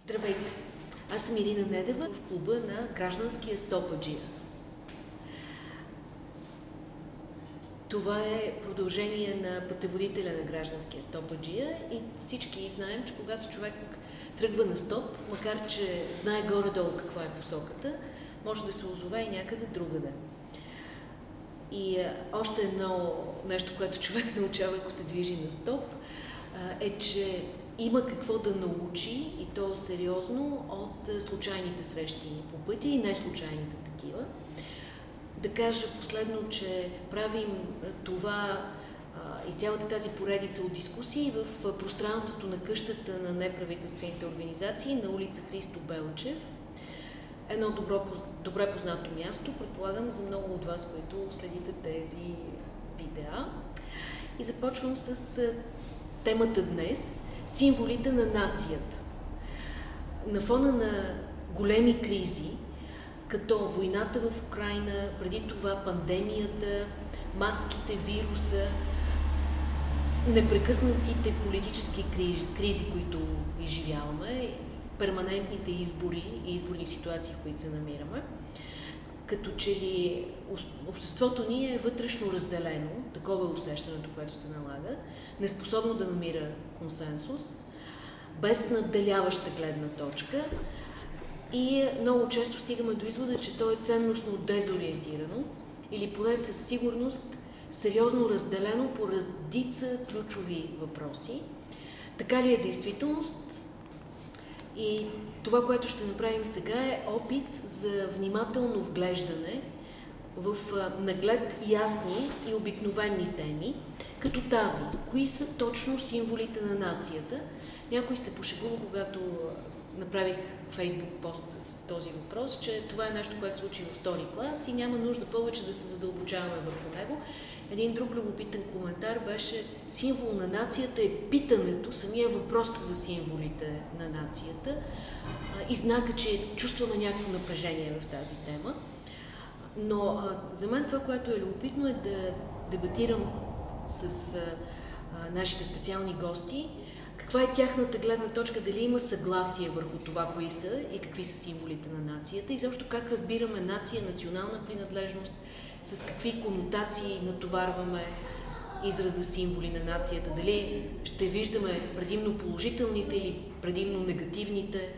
Здравейте! Аз съм Ирина Недева в клуба на гражданския стопаджия. Това е продължение на пътеводителя на гражданския стопаджия и всички знаем, че когато човек тръгва на стоп, макар че знае горе-долу каква е посоката, може да се озове и някъде другаде. И е, още едно нещо, което човек научава, ако се движи на стоп, е, че има какво да научи и то сериозно от е, случайните срещи по пъти и не случайните такива. Да кажа последно, че правим е, това и цялата тази поредица от дискусии в е, пространството на къщата на неправителствените организации на улица Христо Белчев. Едно добро, добре познато място, предполагам, за много от вас, които следите тези видеа. И започвам с темата днес – символите на нацията. На фона на големи кризи, като войната в Украина, преди това пандемията, маските, вируса, непрекъснатите политически кризи, които изживяваме, перманентните избори и изборни ситуации, в които се намираме, като че ли обществото ни е вътрешно разделено, такова е усещането, което се налага, неспособно да намира консенсус, без надделяваща гледна точка и много често стигаме до извода, че то е ценностно дезориентирано или поне със сигурност сериозно разделено по редица ключови въпроси. Така ли е действителност? И това, което ще направим сега е опит за внимателно вглеждане в наглед ясни и обикновени теми, като тази. Кои са точно символите на нацията? Някой се пошегува, когато направих фейсбук пост с този въпрос, че това е нещо, което се учи във втори клас и няма нужда повече да се задълбочаваме върху него. Един друг любопитен коментар беше символ на нацията е питането, самия въпрос за символите на нацията и знака, че чувстваме някакво напрежение в тази тема. Но за мен това, което е любопитно е да дебатирам с а, нашите специални гости, каква е тяхната гледна точка, дали има съгласие върху това, кои са и какви са символите на нацията и защо как разбираме нация, национална принадлежност, с какви конотации натоварваме израза символи на нацията, дали ще виждаме предимно положителните или предимно негативните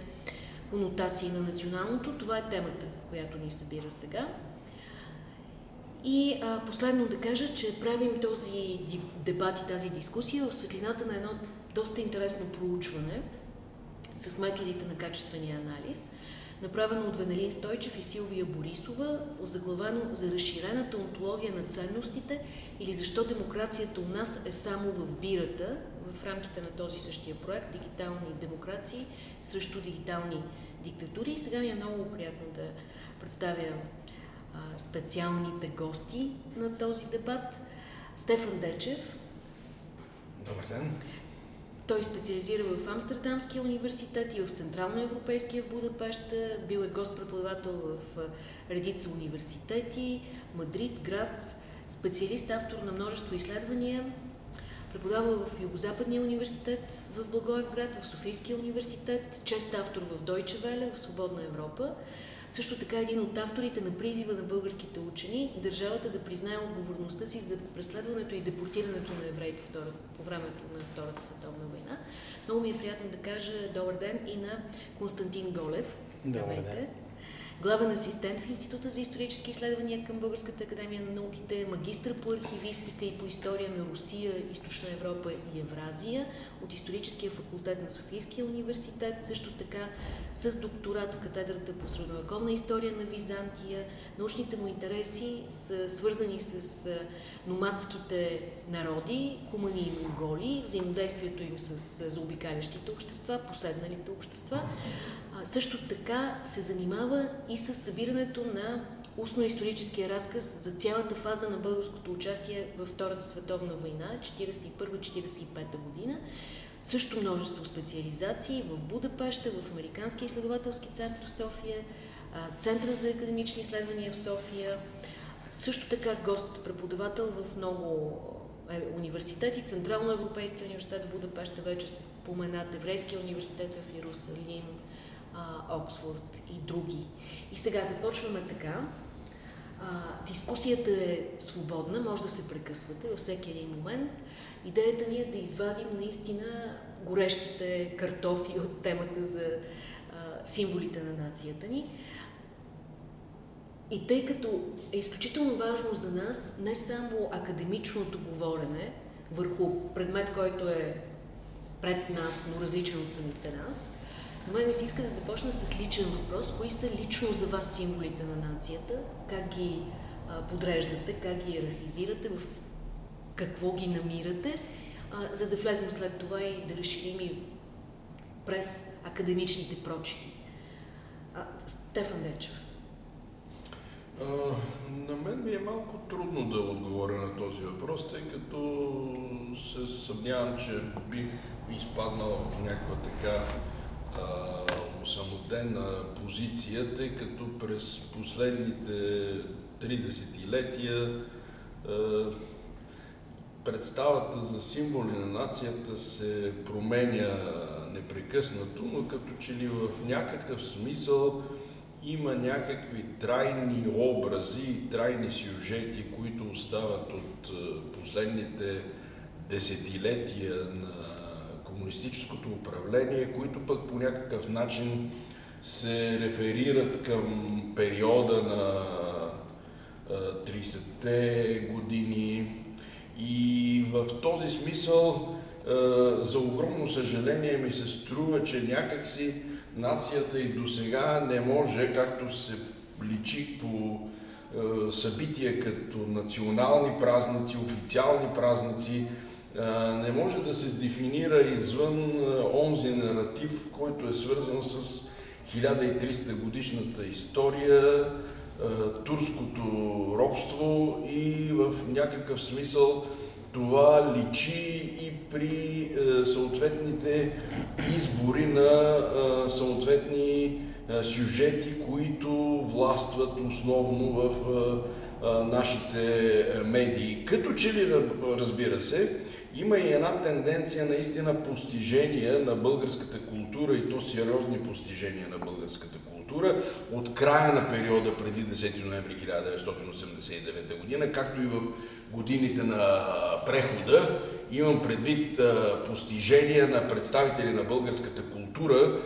конотации на националното. Това е темата, която ни събира сега. И а, последно да кажа, че правим този дебат и тази дискусия в светлината на едно доста интересно проучване с методите на качествения анализ, направено от Венелин Стойчев и Силвия Борисова, озаглавено за разширената онтология на ценностите или защо демокрацията у нас е само в бирата, в рамките на този същия проект Дигитални демокрации срещу дигитални диктатури. И сега ми е много приятно да представя а, специалните гости на този дебат. Стефан Дечев. Добър ден. Той специализира в Амстердамския университет и в Централноевропейския в Будапеща. Бил е гост-преподавател в редица университети, Мадрид, Град, специалист, автор на множество изследвания, преподавал в Югозападния университет в Благоевград, в Софийския университет, чест автор в Deutsche Welle, в Свободна Европа. Също така един от авторите на призива на българските учени държавата да признае отговорността си за преследването и депортирането на евреи по, втора, по времето на Втората световна война. Много ми е приятно да кажа добър ден и на Константин Голев. Здравейте. Добър ден главен асистент в Института за исторически изследвания към Българската академия на науките, магистър по архивистика и по история на Русия, Източна Европа и Евразия от Историческия факултет на Софийския университет, също така с докторат в катедрата по средновековна история на Византия. Научните му интереси са свързани с номадските народи, кумани и монголи, взаимодействието им с заобикалящите общества, поседналите общества. Също така се занимава и с събирането на устно-историческия разказ за цялата фаза на българското участие във Втората световна война, 41-45 година. Също множество специализации в Будапеща, в Американския изследователски център в София, Центъра за академични изследвания в София, също така гост-преподавател в много е, университети, Централно Европейския университет в Будапеща, вече споменат, Еврейския университет в Иерусалим, Оксфорд и други. И сега започваме така. Дискусията е свободна, може да се прекъсвате във всеки един момент. Идеята ни е да извадим наистина горещите картофи от темата за символите на нацията ни. И тъй като е изключително важно за нас не само академичното говорене върху предмет, който е пред нас, но различен от самите нас, на мен ми се иска да започна с личен въпрос. Кои са лично за вас символите на нацията? Как ги а, подреждате? Как ги иерархизирате? В какво ги намирате? А, за да влезем след това и да разширим и през академичните прочити. А, Стефан Дечев. А, на мен ми е малко трудно да отговоря на този въпрос, тъй като се съмнявам, че бих изпаднал в някаква така самотена позиция, тъй като през последните три десетилетия представата за символи на нацията се променя непрекъснато, но като че ли в някакъв смисъл има някакви трайни образи и трайни сюжети, които остават от последните десетилетия на комунистическото управление, които пък по някакъв начин се реферират към периода на 30-те години. И в този смисъл, за огромно съжаление ми се струва, че някакси нацията и до сега не може, както се личи по събития като национални празници, официални празници, не може да се дефинира извън онзи наратив, който е свързан с 1300 годишната история, турското робство и в някакъв смисъл това личи и при съответните избори на съответни сюжети, които властват основно в нашите медии. Като че ли, разбира се, има и една тенденция наистина постижения на българската култура и то сериозни постижения на българската култура от края на периода преди 10 ноември 1989 година, както и в годините на прехода. Имам предвид постижения на представители на българската култура,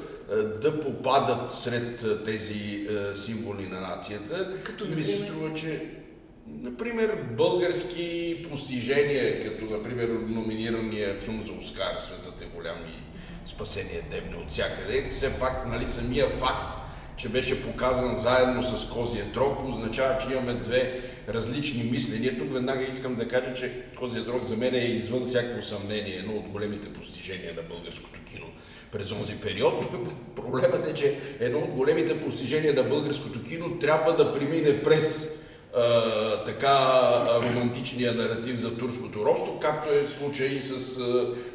да попадат сред тези символи на нацията. Като, и ми се струва, че Например, български постижения, като например номинирания филм за Оскар, Светът е голям и Спасение дебне от всякъде. Все пак, нали, самия факт, че беше показан заедно с Козия Трог, означава, че имаме две различни мисления. Тук веднага искам да кажа, че Козия Трог за мен е извън всяко съмнение едно от големите постижения на българското кино през този период. Проблемът е, че едно от големите постижения на българското кино трябва да премине през така романтичния наратив за турското робство, както е случай и с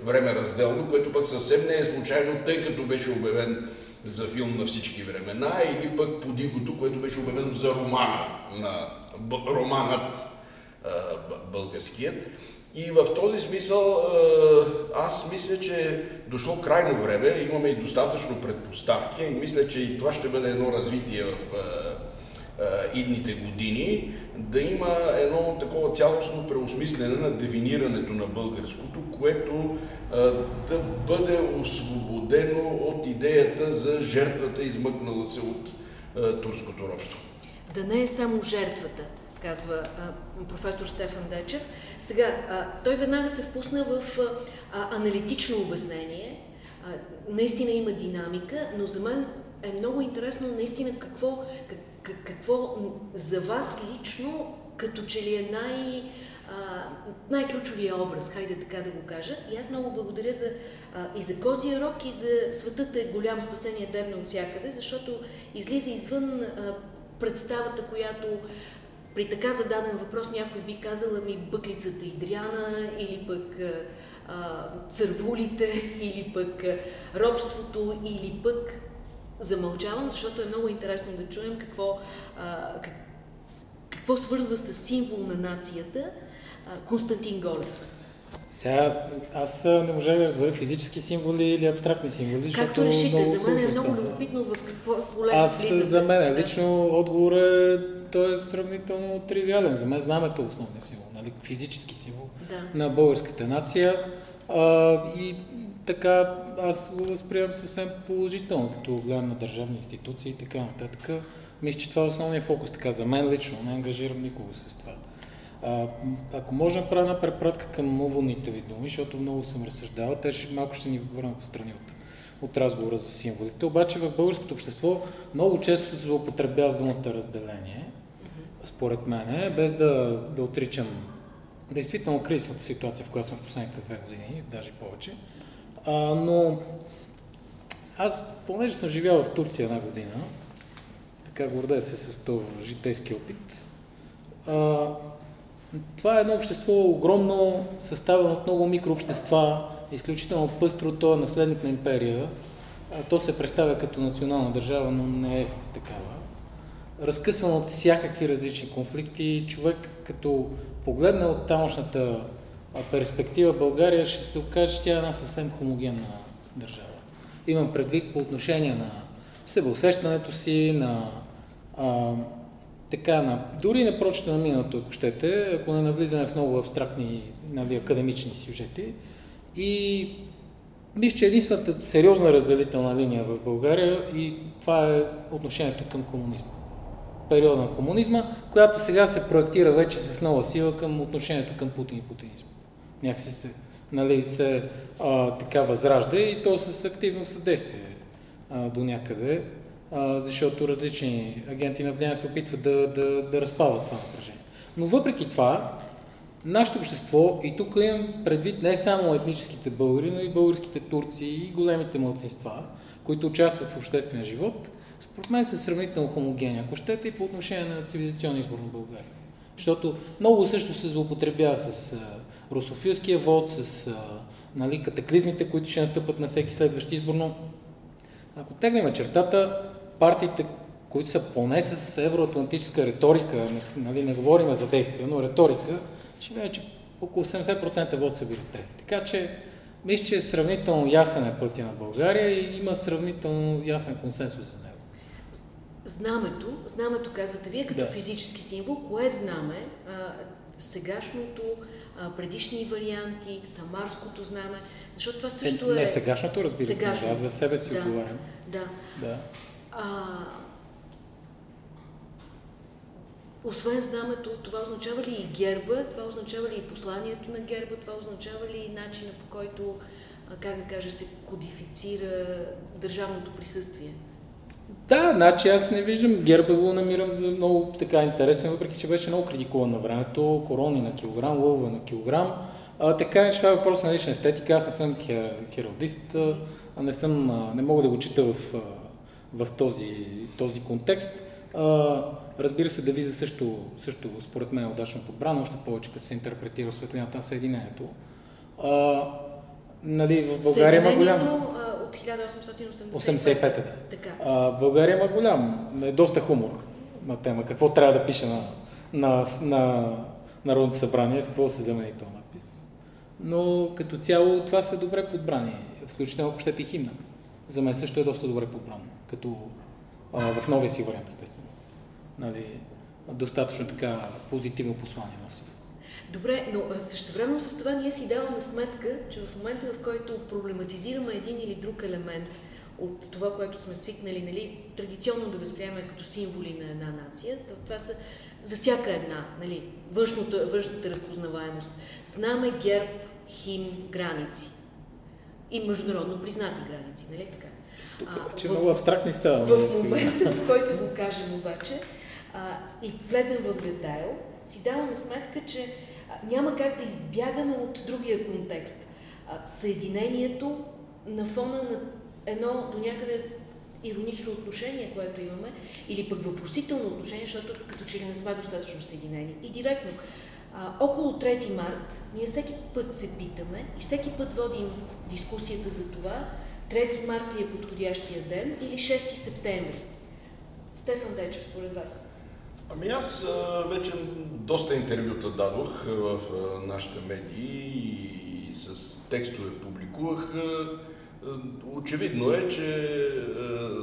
време разделно, което пък съвсем не е случайно, тъй като беше обявен за филм на всички времена, или пък Подигото, което беше обявено за романа, на романът българският. И в този смисъл аз мисля, че е дошло крайно време, имаме и достатъчно предпоставки и мисля, че и това ще бъде едно развитие в идните години, да има едно такова цялостно преосмислене на дефинирането на българското, което да бъде освободено от идеята за жертвата, измъкнала се от турското робство. Да не е само жертвата, казва професор Стефан Дечев. Сега, той веднага се впусна в аналитично обяснение. Наистина има динамика, но за мен е много интересно наистина какво, как, какво за вас лично като че ли е най- най-ключовия образ, хайде така да го кажа. И аз много благодаря за, а, и за Козия рок, и за Светът е голям спасение дебна от всякъде, защото излиза извън а, представата, която при така зададен въпрос някой би казала ми бъклицата Идриана или пък а, цървулите или пък а, робството или пък замълчавам, защото е много интересно да чуем какво, а, как, какво свързва с символ на нацията а, Константин Голев. Сега аз не можа да разбера физически символи или абстрактни символи. Както решите, за мен е много любопитно в какво поле Аз за мен лично отговор е, той е сравнително тривиален. За мен знамето е основния символ, нали? физически символ Да. на българската нация. А, и така аз го възприемам съвсем положително, като гледам на държавни институции и така нататък. Мисля, че това е основният фокус, така за мен лично, не ангажирам никого с това. А, ако може да направя една препратка към уволните ви думи, защото много съм разсъждавал, те ще, малко ще ни върнат в страни от, от разговора за символите. Обаче в българското общество много често се злоупотребява с думата разделение, според мен, без да, да отричам действително кризисната ситуация, в която сме в последните две години, даже повече. А, но аз, понеже съм живял в Турция една година, така гордея се с този житейски опит, а, това е едно общество огромно, съставено от много микрообщества, изключително пъстро, то е наследник на империя. То се представя като национална държава, но не е такава. Разкъсван от всякакви различни конфликти, човек като погледне от тамошната перспектива България, ще се окаже, че тя е една съвсем хомогенна държава. Имам предвид по отношение на себеусещането си, на а, така, на, дори на прочета на миналото, ако щете, ако не навлизаме в много абстрактни нали, академични сюжети. И мисля, че единствената сериозна разделителна линия в България и това е отношението към комунизма. Периода на комунизма, която сега се проектира вече с нова сила към отношението към Путин и путинизма. Някакси се, нали, се а, така възражда и то с активно съдействие а, до някъде а, защото различни агенти на влияние се опитват да, да, да разпалват това напрежение. Но въпреки това, нашето общество, и тук имам предвид не само етническите българи, но и българските турци и големите младсинства, които участват в обществения живот, според мен са сравнително хомогени, ако щете и по отношение на цивилизационния избор на България. Защото много също се злоупотребява с русофилския вод, с а, нали, катаклизмите, които ще настъпат на всеки следващ избор, но ако теглим чертата, партиите, които са поне с евроатлантическа риторика, нали, не говорим за действия, но риторика, ще видим, че около 80% вод събират те. Така че, мисля, че е сравнително ясен е пътя на България и има сравнително ясен консенсус за него. Знамето, знамето казвате вие като Да. физически символ, кое знаме? А, сегашното, предишни варианти, самарското знаме, защото това също Е, е... не, сегашното, разбира се, Сегашното. аз за себе си Да. отговарям. Да. Да. А, освен знамето, това означава ли и герба, това означава ли и посланието на герба, това означава ли и начина по който, как да кажа, се кодифицира държавното присъствие? Да, значи аз не виждам герба го намирам за много така интересен, въпреки че беше много критикуван на времето, корони на килограм, лъвове на килограм. А, така че това е въпрос на лична естетика, аз не съм хер, хералдист, а не, съм, а, не мога да го чета в, в този, този контекст. А, разбира се, девиза също, също според мен е удачно подбрана, още повече като се интерпретира светлината на Съединението. А, нали, в България има голям... От 1885. 85 да. Така. А, България има голям, е доста хумор на тема. Какво трябва да пише на, на, на Народното събрание, с какво се замени този надпис. Но като цяло това са добре подбрани, включително ако щете и химна. За мен също е доста добре подбрано, като а, в новия си вариант, естествено. Нали, достатъчно така позитивно послание носи. Добре, но а, същевременно с това ние си даваме сметка, че в момента, в който проблематизираме един или друг елемент от това, което сме свикнали, нали, традиционно да възприемаме като символи на една нация, то това са за всяка една, нали, външната, външната разпознаваемост. Знаме герб, химн, граници. И международно признати граници, нали така? Тук А, в- много абстрактни става. В момента, в който го кажем обаче а, и влезем в детайл, си даваме сметка, че няма как да избягаме от другия контекст. Съединението на фона на едно до някъде иронично отношение, което имаме, или пък въпросително отношение, защото като че ли не сме достатъчно съединени. И директно, а, около 3 март, ние всеки път се питаме и всеки път водим дискусията за това, 3 март ли е подходящия ден или 6 септември? Стефан Дечев, според вас. Ами аз вече доста интервюта дадох в нашите медии и текстове публикувах. Очевидно е, че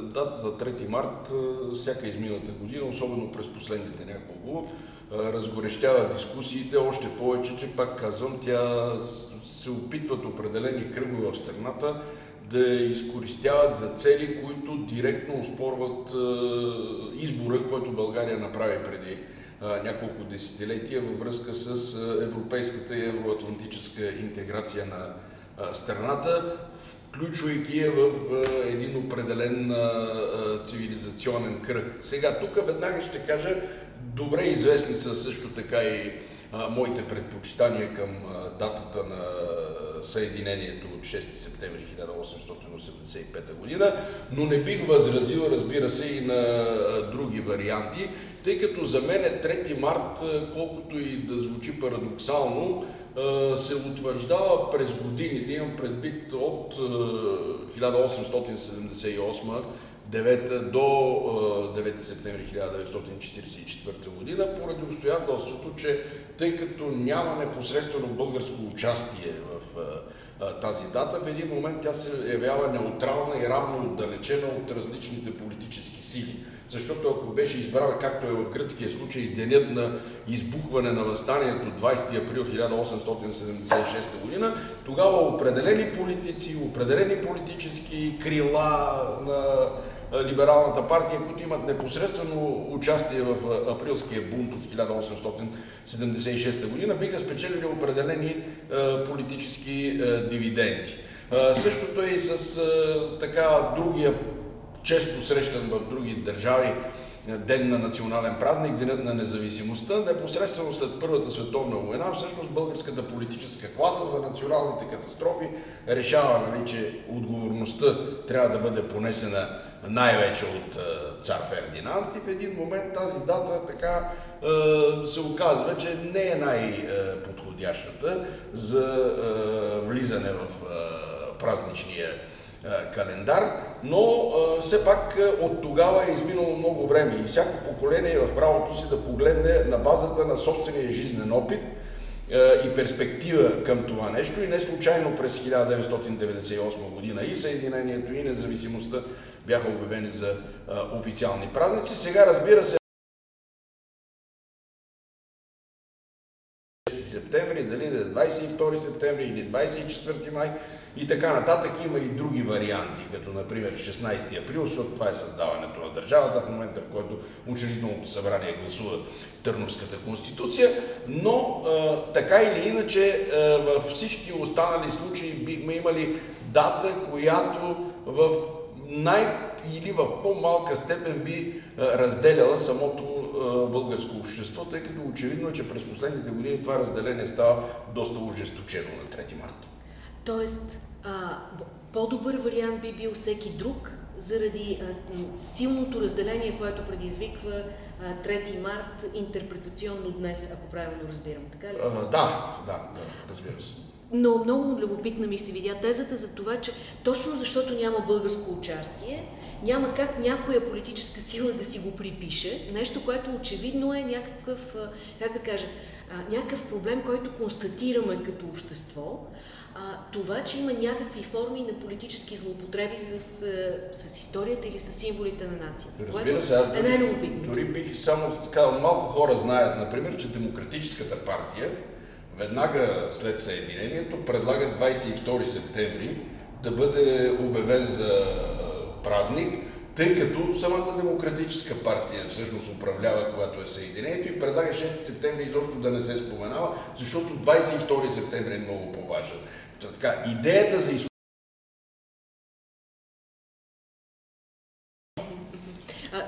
дата за 3 март всяка изминалата година, особено през последните няколко, разгорещява дискусиите, още повече, че пак казвам, тя се опитват определени кръгове в страната да изкористяват за цели, които директно успорват избора, който България направи преди няколко десетилетия във връзка с европейската и евроатлантическа интеграция на страната, включвайки я в един определен цивилизационен кръг. Сега, тук веднага ще кажа, добре известни са също така и моите предпочитания към датата на Съединението от 6 септември 1885 година, но не бих възразил, разбира се, и на други варианти, тъй като за мен е 3 март, колкото и да звучи парадоксално, се утвърждава през годините, имам предвид от 1878 9 до 9 септември 1944 година, поради обстоятелството, че тъй като няма непосредствено българско участие в тази дата, в един момент тя се явява неутрална и равно отдалечена от различните политически сили. Защото ако беше избрана, както е в гръцкия случай, денят на избухване на възстанието 20 април 1876 година, тогава определени политици, определени политически крила на либералната партия, които имат непосредствено участие в априлския бунт от 1876 година, биха спечелили определени политически дивиденти. Същото е и с така другия, често срещан в други държави, ден на национален празник, денят на независимостта, непосредствено след Първата световна война, всъщност българската политическа класа за националните катастрофи решава, нали, че отговорността трябва да бъде понесена най-вече от цар Фердинанд. И в един момент тази дата така се оказва, че не е най-подходящата за влизане в празничния календар, но все пак от тогава е изминало много време и всяко поколение е в правото си да погледне на базата на собствения жизнен опит и перспектива към това нещо и не случайно през 1998 година и Съединението и независимостта бяха обявени за официални празници. Сега разбира се септември, дали да е 22 септември или 24 май и така нататък. Има и други варианти, като например 16 април, защото това е създаването на държавата в момента, в който учредителното събрание гласува Търновската конституция, но а, така или иначе а, във всички останали случаи бихме имали дата, която в най- или в по-малка степен би разделяла самото българско общество, тъй като очевидно е, че през последните години това разделение става доста ожесточено на 3 марта. Тоест, а, по-добър вариант би бил всеки друг, заради а, силното разделение, което предизвиква а, 3 март интерпретационно днес, ако правилно разбирам. Така ли? А, да, да, да, разбира се. Но много любопитна ми се видя тезата за това, че точно защото няма българско участие, няма как някоя политическа сила да си го припише, нещо, което очевидно е някакъв, как да кажа, някакъв проблем, който констатираме като общество. Това, че има някакви форми на политически злоупотреби с, с историята или с символите на нацията. Разбира се, аз е дори, дори бих само казал, малко хора знаят, например, че Демократическата партия веднага след съединението предлага 22 септември да бъде обявен за празник, тъй като самата демократическа партия всъщност управлява, когато е съединението и предлага 6 септември изобщо да не се споменава, защото 22 септември е много по-важен. Така, идеята за изкуство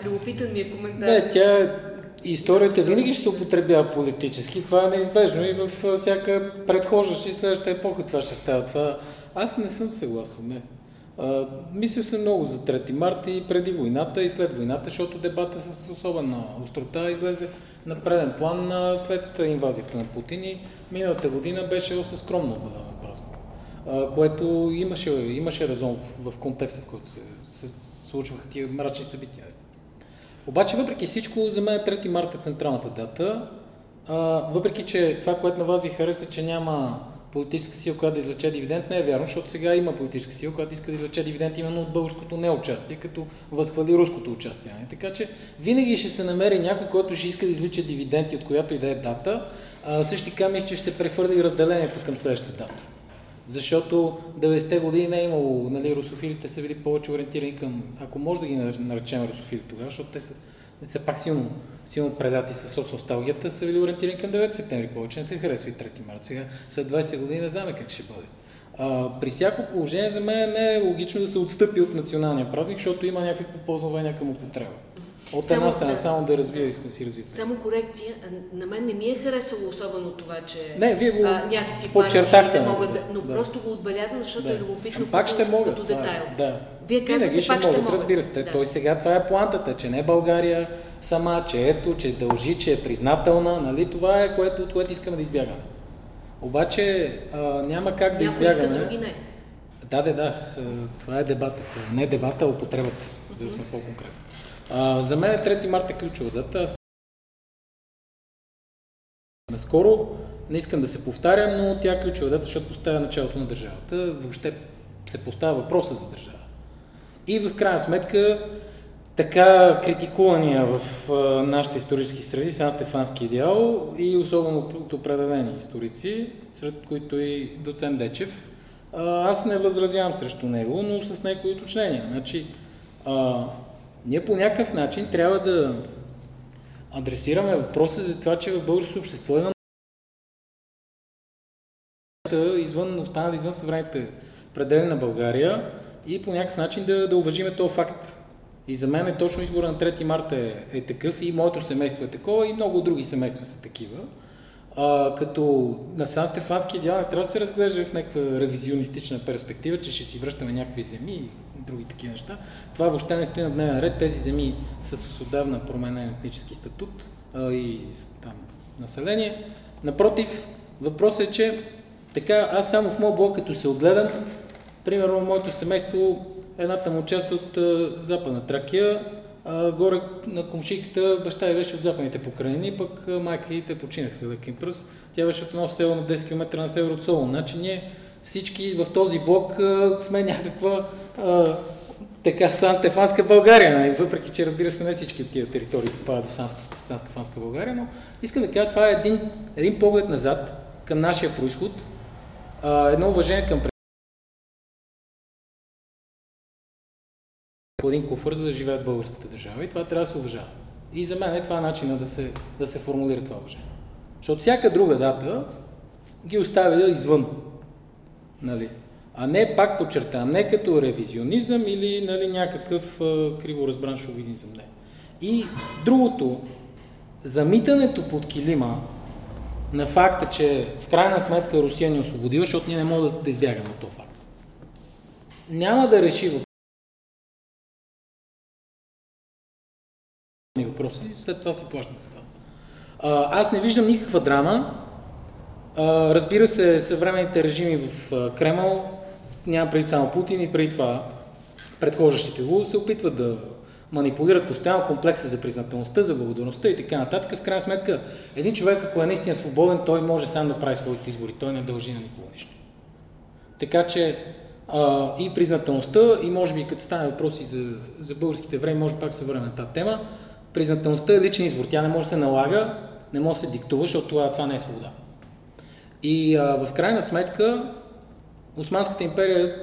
Любопитен ми е коментар. Не, тя историята винаги ще се употребява политически. Това е неизбежно и във всяка предхождаща и следваща епоха това ще става. Това... Аз не съм съгласен, не. А, мислил съм много за 3 марта и преди войната и след войната, защото дебата с особена острота излезе на преден план след инвазията на Путин и миналата година беше доста скромно отбелязан празник, което имаше, имаше резон в, в контекста, в който се, се случваха тия мрачни събития. Обаче, въпреки всичко, за мен 3 марта е централната дата. А, въпреки, че това, което на вас ви хареса, че няма политическа сила, която да излече дивиденд, не е вярно, защото сега има политическа сила, която иска да излече дивиденд именно от българското неучастие, като възхвали руското участие. Не? Така че винаги ще се намери някой, който ще иска да излича дивиденти от която и да е дата. А, също така мисля, че ще се прехвърли разделението към следващата дата. Защото 90-те години не е имало, нали, русофилите са били повече ориентирани към, ако може да ги наречем русофили тогава, защото те са все пак силно, силно преляти с соцносталгията, са били ориентирани към 9 септември повече, не се харесва и 3 марта. Сега след 20 години не знаме как ще бъде. А, при всяко положение за мен не е логично да се отстъпи от националния празник, защото има някакви попълзновения към употреба. От само, една страна, да, само да развия, да си развива. Само корекция, на мен не ми е харесало особено това, че не, вие го а, някакви партии не могат да, но да. просто го отбелязвам, защото да. е любопитно пак ще като, могат, като детайл. Да. Вие казвате, ще пак могат, ще могат. разбира се. Да. Той сега това е плантата, че не България сама, че ето, че дължи, че е признателна, нали? Това е което, от което искаме да избягаме. Обаче а, няма как да Някой избягаме. Иска, други не. Да, да, да. Това е дебата. Не дебата, а употребата, за да сме по-конкретни. За мен 3 марта е ключова дата. Наскоро не искам да се повтарям, но тя е ключова дата, защото поставя началото на държавата. Въобще се поставя въпроса за държава. И в крайна сметка така критикувания в нашите исторически среди Сан Стефански идеал и особено от определени историци, сред които и доцент Дечев, аз не възразявам срещу него, но с някои уточнения. Значи, ние по някакъв начин трябва да адресираме въпроса за това, че в българското общество има извън, останали извън съвременните предели на България и по някакъв начин да, да уважиме този факт. И за мен е точно избора на 3 марта е, е такъв и моето семейство е такова и много други семейства са такива. А, като на Сан Стефански идеал не трябва да се разглежда в някаква ревизионистична перспектива, че ще си връщаме някакви земи и други такива неща. Това въобще не стои на дневен ред. Тези земи са с отдавна променен етнически статут а, и там население. Напротив, въпросът е, че така, аз само в моят блок, като се огледам, примерно моето семейство, едната му част от а, западна Тракия, а, горе на комшиката баща й беше от западните покрайнини, пък майка и те починаха леки пръст. Тя беше от едно село на 10 км на север от Солон. Значи ние всички в този блок а, сме някаква а, така, Сан Стефанска България, нали? въпреки че разбира се не всички от тия територии попадат в Сан, Сан Стефанска България, но искам да кажа, това е един, един поглед назад към нашия происход, а, едно уважение към един куфър, за да живеят българската държава и това трябва да се уважава. И за мен е това начина да се, да се формулира това уважение. Защото всяка друга дата ги оставя извън. Нали? А не, пак подчертавам, не като ревизионизъм или нали, някакъв а, криворазбран шовинизъм. Не. И другото, замитането под килима на факта, че в крайна сметка Русия ни освободила, защото ние не можем да избягаме от този факт. Няма да реши въпроси, след това се плащаме за това. Аз не виждам никаква драма. Разбира се, съвременните режими в Кремъл, няма преди само Путин и преди това предхождащите го, се опитват да манипулират постоянно комплекса за признателността, за благодарността и така нататък. В крайна сметка, един човек, ако е наистина свободен, той може сам да прави своите избори. Той не дължи на никого нищо. Така че а, и признателността, и може би като стане въпроси за, за българските време, може пак съвременната тема, признателността е личен избор. Тя не може да се налага, не може да се диктува, защото това, това не е свобода. И а, в крайна сметка, Османската империя,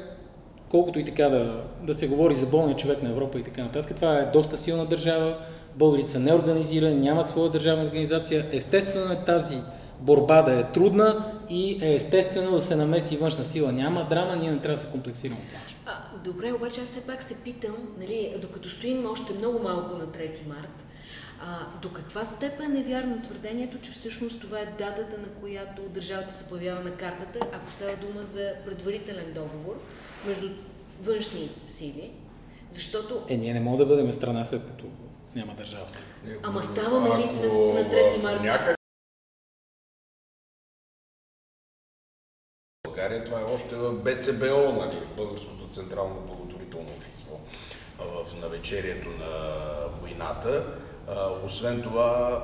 колкото и така да, да се говори за болния човек на Европа и така нататък, това е доста силна държава, българите са неорганизирани, нямат своя държавна организация. Естествено е тази борба да е трудна и е естествено да се намеси външна сила. Няма драма, ние не трябва да се комплексираме А, добре, обаче аз все пак се питам, нали, докато стоим още много малко на 3 март, а, до каква степен е вярно твърдението, че всъщност това е датата, на която държавата се появява на картата, ако става дума за предварителен договор между външни сили? Защото... Е, ние не можем да бъдем страна след като няма държава. Ама ставаме ли с на 3 марта? България това е още в БЦБО, нали, Българското централно благотворително общество, в навечерието на войната. Освен това,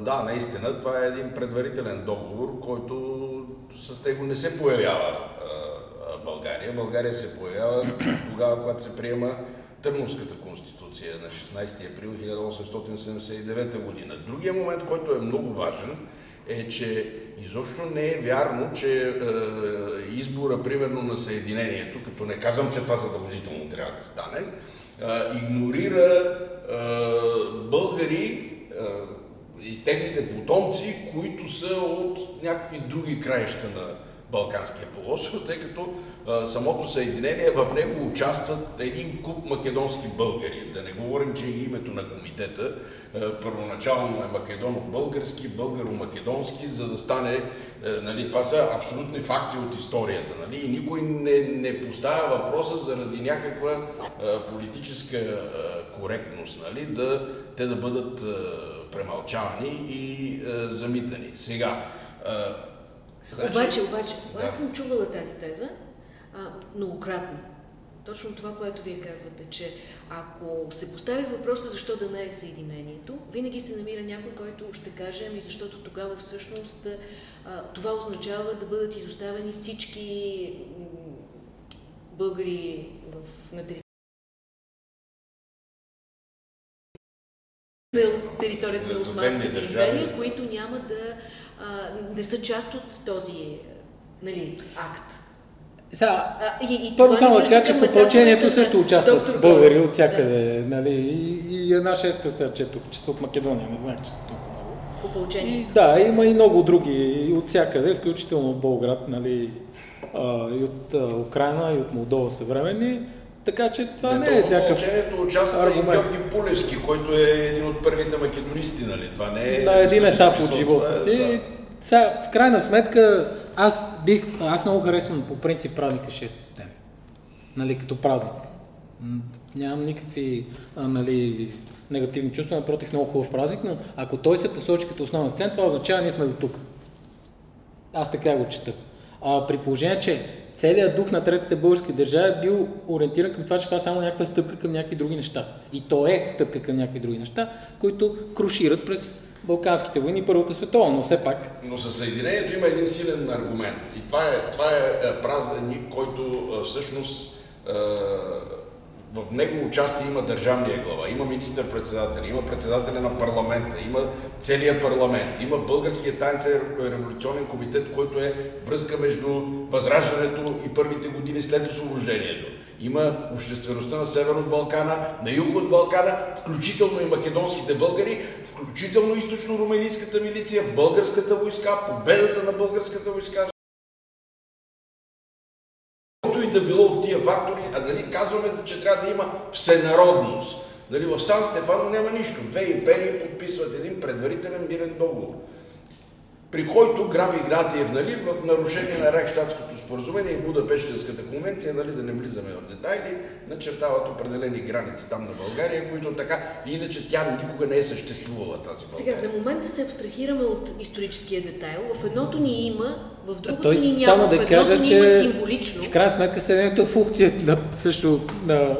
да, наистина, това е един предварителен договор, който с него не се появява България. България се появява тогава, когато се приема Търновската конституция на 16 април 1879 година. Другия момент, който е много важен, е, че изобщо не е вярно, че е, избора, примерно, на Съединението, като не казвам, че това задължително трябва да стане, е, игнорира е, българи е, и техните потомци, които са от някакви други краища на Балканския полуостров, тъй като а, самото съединение, в него участват един куп македонски българи. Да не говорим, че и името на комитета първоначално е македоно-български, българо-македонски, за да стане, а, нали, това са абсолютни факти от историята. Нали, и никой не, не поставя въпроса заради някаква а, политическа коректност, нали, да, те да бъдат а, премълчавани и замитани. Сега, Значи, обаче, обаче, да. аз съм чувала тази теза а, многократно. Точно това, което вие казвате, че ако се постави въпроса защо да не е съединението, винаги се намира някой, който ще каже, ами защото тогава всъщност това означава да бъдат изоставени всички българи в, на територията на територията на Османската империя, които няма да а, не са част от този нали, акт. Сега, и, и първо само да че в опълчението също участват българи от всякъде. Да. Нали, и, и една шеста се четох, че са от Македония, не знаех, че са толкова много. В опълчение? Да, има и много други от всякъде, включително от Болград, нали, а, и от а, Украина, и от Молдова съвременни. Така че това не, не е някакъв участва аргумент. и Георги Пулевски, който е един от първите македонисти, нали? Това не е... На един етап от живота си. Да. Сега, в крайна сметка, аз бих, аз много харесвам по принцип празника 6 септември. Нали, като празник. Нямам никакви а, нали, негативни чувства, напротив, много хубав празник, но ако той се посочи като основен акцент, това означава, ние сме до тук. Аз така го чета. А, при положение, че целият дух на третите български държави е бил ориентиран към това, че това е само някаква стъпка към някакви други неща. И то е стъпка към някакви други неща, които крушират през Балканските войни Първата световна, но все пак. Но със Съединението има един силен аргумент. И това е, това е, е празник, който всъщност в него участие има държавния глава, има министър-председател, има председателя на парламента, има целият парламент, има българския таинцен революционен комитет, който е връзка между възраждането и първите години след освобождението. Има обществеността на север от Балкана, на юг от Балкана, включително и македонските българи, включително източно-румелийската милиция, българската войска, победата на българската войска да било от тия фактори, а нали, казваме, че трябва да има всенародност. Нали, в Сан Стефано няма нищо. Две империи подписват един предварителен мирен договор, при който граф Игнатиев, нали, в нарушение на Райхштадтското споразумение и Будапештинската конвенция, нали, да не влизаме в детайли, начертават определени граници там на България, които така, иначе тя никога не е съществувала тази България. Сега, за момента се абстрахираме от историческия детайл. В едното ни има в другото Той ни няма, само да кажа, че има символично. В крайна сметка Съединението е функция на, също на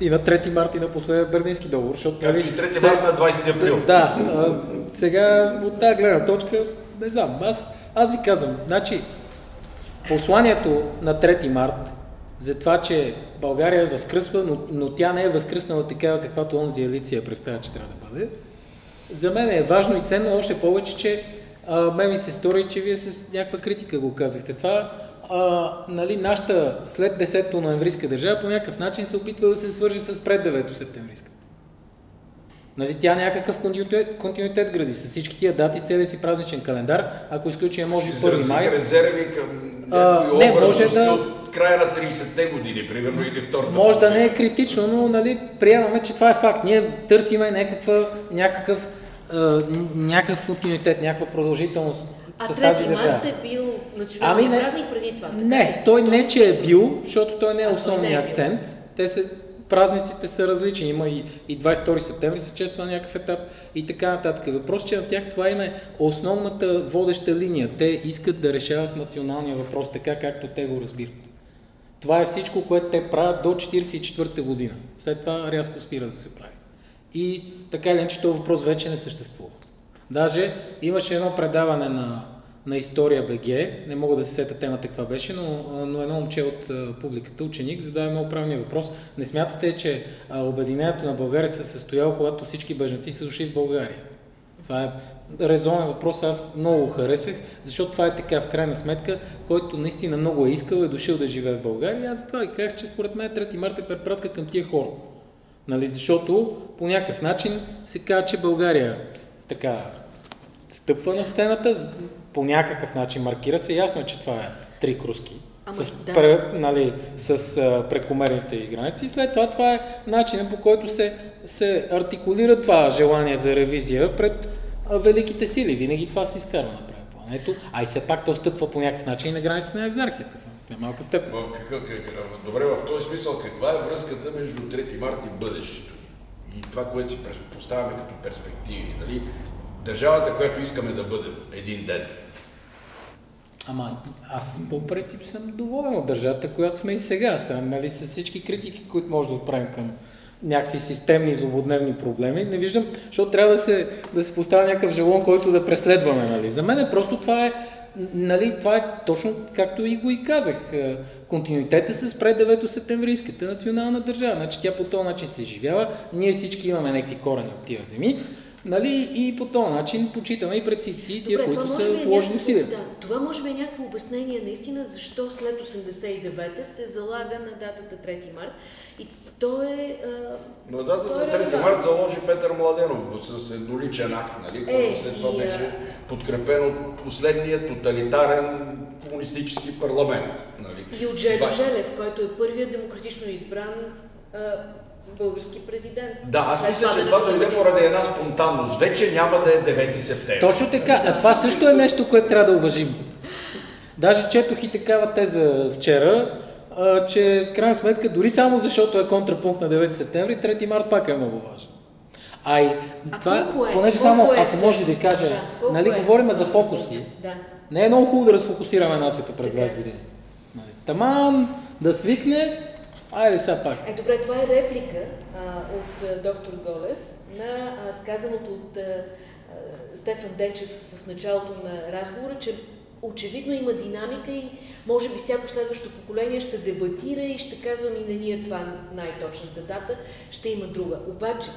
и на 3 марта и на последния Берлински договор. Защото, нали, и 3 марта на 20 април. Да, а, сега от тази гледна точка, не знам, аз, аз ви казвам, значи, посланието на 3 март за това, че България възкръсва, но, но тя не е възкръснала такава, каквато онзи Елиция представя, че трябва да бъде, за мен е важно и ценно още повече, че а, ме ми се стори, че вие с някаква критика го казахте. Това, а, нали, нашата след 10-то ноемврийска държава по някакъв начин се опитва да се свържи с пред 9-то септемврийска. Нали, тя някакъв континуитет, континуитет гради с всички тия дати, целия си празничен календар, ако изключим може 1 май. резерви към някои не, може да... от края на 30-те години, примерно, или втората. Може да не е критично, но нали, приемаме, че това е факт. Ние търсиме някаква, някакъв някакъв континуитет, някаква продължителност а с тази държава. А е бил национален ами не, празник преди това? Не, той не, че е бил, защото той не е основният е акцент. Те се, празниците са различни. Има и, и 22 септември се чества на някакъв етап и така нататък. Въпрос, че на тях това им е основната водеща линия. Те искат да решават националния въпрос така, както те го разбират. Това е всичко, което те правят до 1944 година. След това рязко спира да се прави и така или иначе този въпрос вече не съществува. Даже имаше едно предаване на, на История БГ, не мога да се сета темата каква беше, но, но едно момче от публиката, ученик, зададе много правилния въпрос. Не смятате, че обединението на България се състояло, когато всички бежанци са дошли в България? Това е резонен въпрос, аз много го харесах, защото това е така в крайна сметка, който наистина много е искал, е дошъл да живее в България. Аз затова и казах, че според мен 3 марта е препратка към тия хора. Нали, защото по някакъв начин се казва, че България така стъпва на сцената, по някакъв начин маркира се. Ясно е, че това е трик руски. Ама, с, да. пре, нали, с а, прекомерните граници. И след това това е начинът по който се, се артикулира това желание за ревизия пред а, великите сили. Винаги това се изкарва на плането. А и все пак то стъпва по някакъв начин на границите на екзархията. В малка степен. В какъв, какъв, добре, в този смисъл, каква е връзката между 3 марта и бъдещето? И това, което си поставяме като перспективи. Нали? Държавата, която искаме да бъдем един ден. Ама аз по принцип съм доволен от държавата, която сме и сега. Сега, нали, с всички критики, които може да отправим към някакви системни злободневни проблеми, не виждам, защото трябва да се, да се поставя някакъв желон, който да преследваме. Нали. За мен е просто това е, нали, това е точно както и го и казах. Е, Континуитета с пред 9 септемврийската национална държава. Значи тя по този начин се изживява. Ние всички имаме някакви корени от тия земи. Нали, и по този начин почитаме и предците и тия, Добре, които са е положили някакво- усилия. Да, това може би е някакво обяснение наистина защо след 89-та се залага на датата 3 март. И то е... А, На датата то е на 3 релевантно. март заложи Петър Младенов с едноличен акт, нали, който Е, след това и, беше подкрепен от последния тоталитарен комунистически парламент. Нали. И от Това- Желев, който е първият демократично избран български президент. Да, аз След мисля, че това дойде поради една спонтанност. Вече няма да е 9 септември. Точно така. А това също е нещо, което трябва да уважим. Даже четох и такава теза вчера, а, че в крайна сметка, дори само защото е контрапункт на 9 септември, 3 март пак е много важен. А и А това, колко е? понеже Колко само, е ако може да кажа, Да, нали, е? говорим за фокуси. Да. Не е много хубаво да разфокусираме нацията през Така е. 20 години. Нали. Таман да свикне, айде сега пак. Е, добре, това е реплика а, от а, доктор Голев на а, казаното от а, Стефан Денчев в началото на разговора, че очевидно има динамика и може би всяко следващо поколение ще дебатира и ще казва ми не ни е това най-точната дата, ще има друга. Обаче,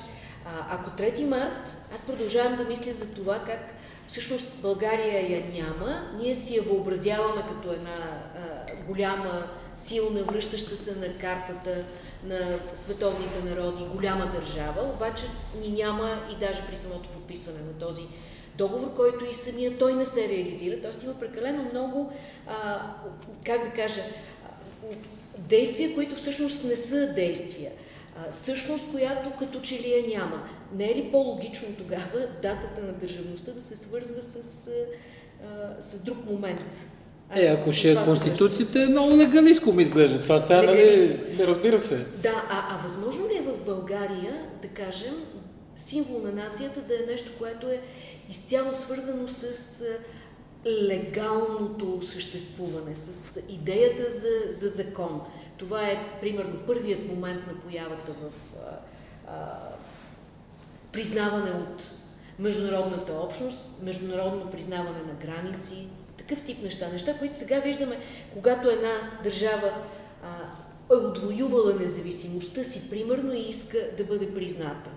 а, ако 3 март, аз продължавам да мисля за това как всъщност България я няма, ние си я въобразяваме като една а, голяма, силна, връщаща се на картата на световните народи, голяма държава, обаче ни няма и даже при самото подписване на този договор, който и самия той не се реализира. Тоест има прекалено много, а, как да кажа, действия, които всъщност не са действия. А, същност, която като че ли я няма. Не е ли по-логично тогава датата на държавността да се свързва с, а, с друг момент? Аз Е, ако ще е конституцията, е много легалистко ми изглежда това. Сега, нали, разбира се. Да, а, а възможно ли е в България, да кажем, символ на нацията да е нещо, което е изцяло свързано с а, легалното съществуване, с идеята за, за закон? Това е, примерно, първият момент на появата в а, а, признаване от международната общност, международно признаване на граници, такъв тип неща. Неща, които сега виждаме, когато една държава а, е отвоювала независимостта си, примерно, и иска да бъде призната.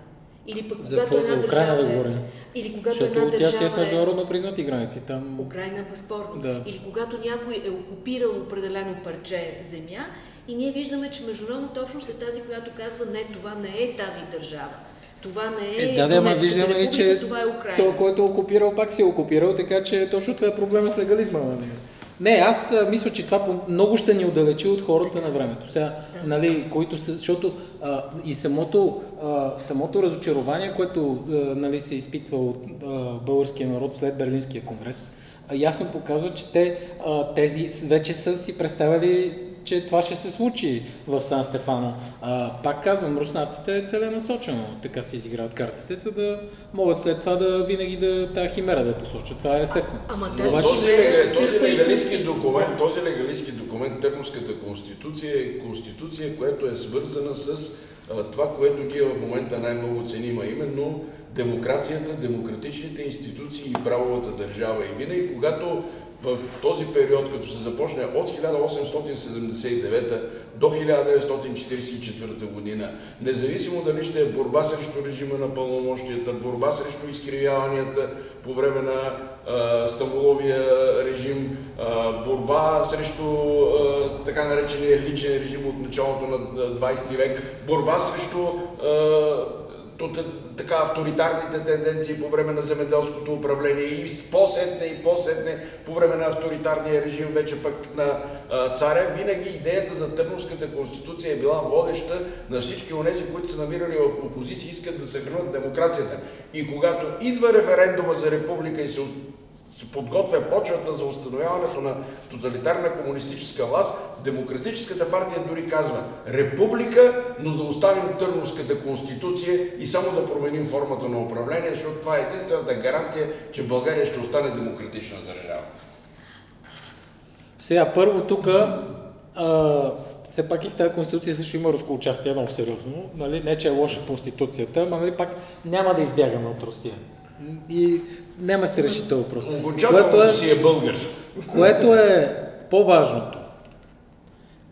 Или пък За когато една За Украина държава е, или когато Защото една тя си е в държава е, международно признати граници. Там... Украина безспорно. Да. Или когато някой е окупирал определено парче земя и ние виждаме, че международната общност е тази, която казва не, това не е тази държава. Това не е, Е, да, да, Донецката виждаме република, че това е Украина. той, който е окупирал, пак си е окупирал, така че точно това е проблема с легализма. Нали? Не, аз а, мисля, че това много ще ни отдалечи от хората на времето. Сега, Да. нали, които са, защото а, и самото, а, самото разочарование, което а, нали, се изпитва от а, българския народ след Берлинския конгрес, ясно показва, че те а, тези вече са си представили че това ще се случи в Сан Стефано. А, пак казвам, руснаците е целенасочено, така се изиграват картите, за да могат след това да винаги да тази химера да я посочат. Това е естествено. Ама Но тази Обаче- този, химера лега- този легалистски документ, този легалистски документ, Търновската конституция е конституция, която е свързана с това, което ние в момента най-много ценим, а именно демокрацията, демократичните институции и правовата държава. И винаги, когато в този период, като се започне от 1879 до 1944 година, независимо дали ще е борба срещу режима на пълномощията, борба срещу изкривяванията по време на а, Стамбуловия режим, а, борба срещу а, така наречения личен режим от началото на 20 век, борба срещу а, така авторитарните тенденции по време на земеделското управление и по-сетне и по-сетне по време на авторитарния режим вече пък на а, царя, винаги идеята за Търновската конституция е била водеща на всички онези, които са намирали в опозиция и искат да съхранят демокрацията. И когато идва референдума за република и се се подготвя почвата за установяването на тоталитарна комунистическа власт, Демократическата партия дори казва република, но да оставим Търновската конституция и само да променим формата на управление, защото това е единствената гаранция, че България ще остане демократична държава. Сега, първо тук, все пак и в тази конституция също има руско участие, много сериозно. Нали? Не, че е лоша конституцията, но нали, пак няма да избягаме от Русия. И няма се реши този въпрос. Което е, си е българско. Което е по-важното,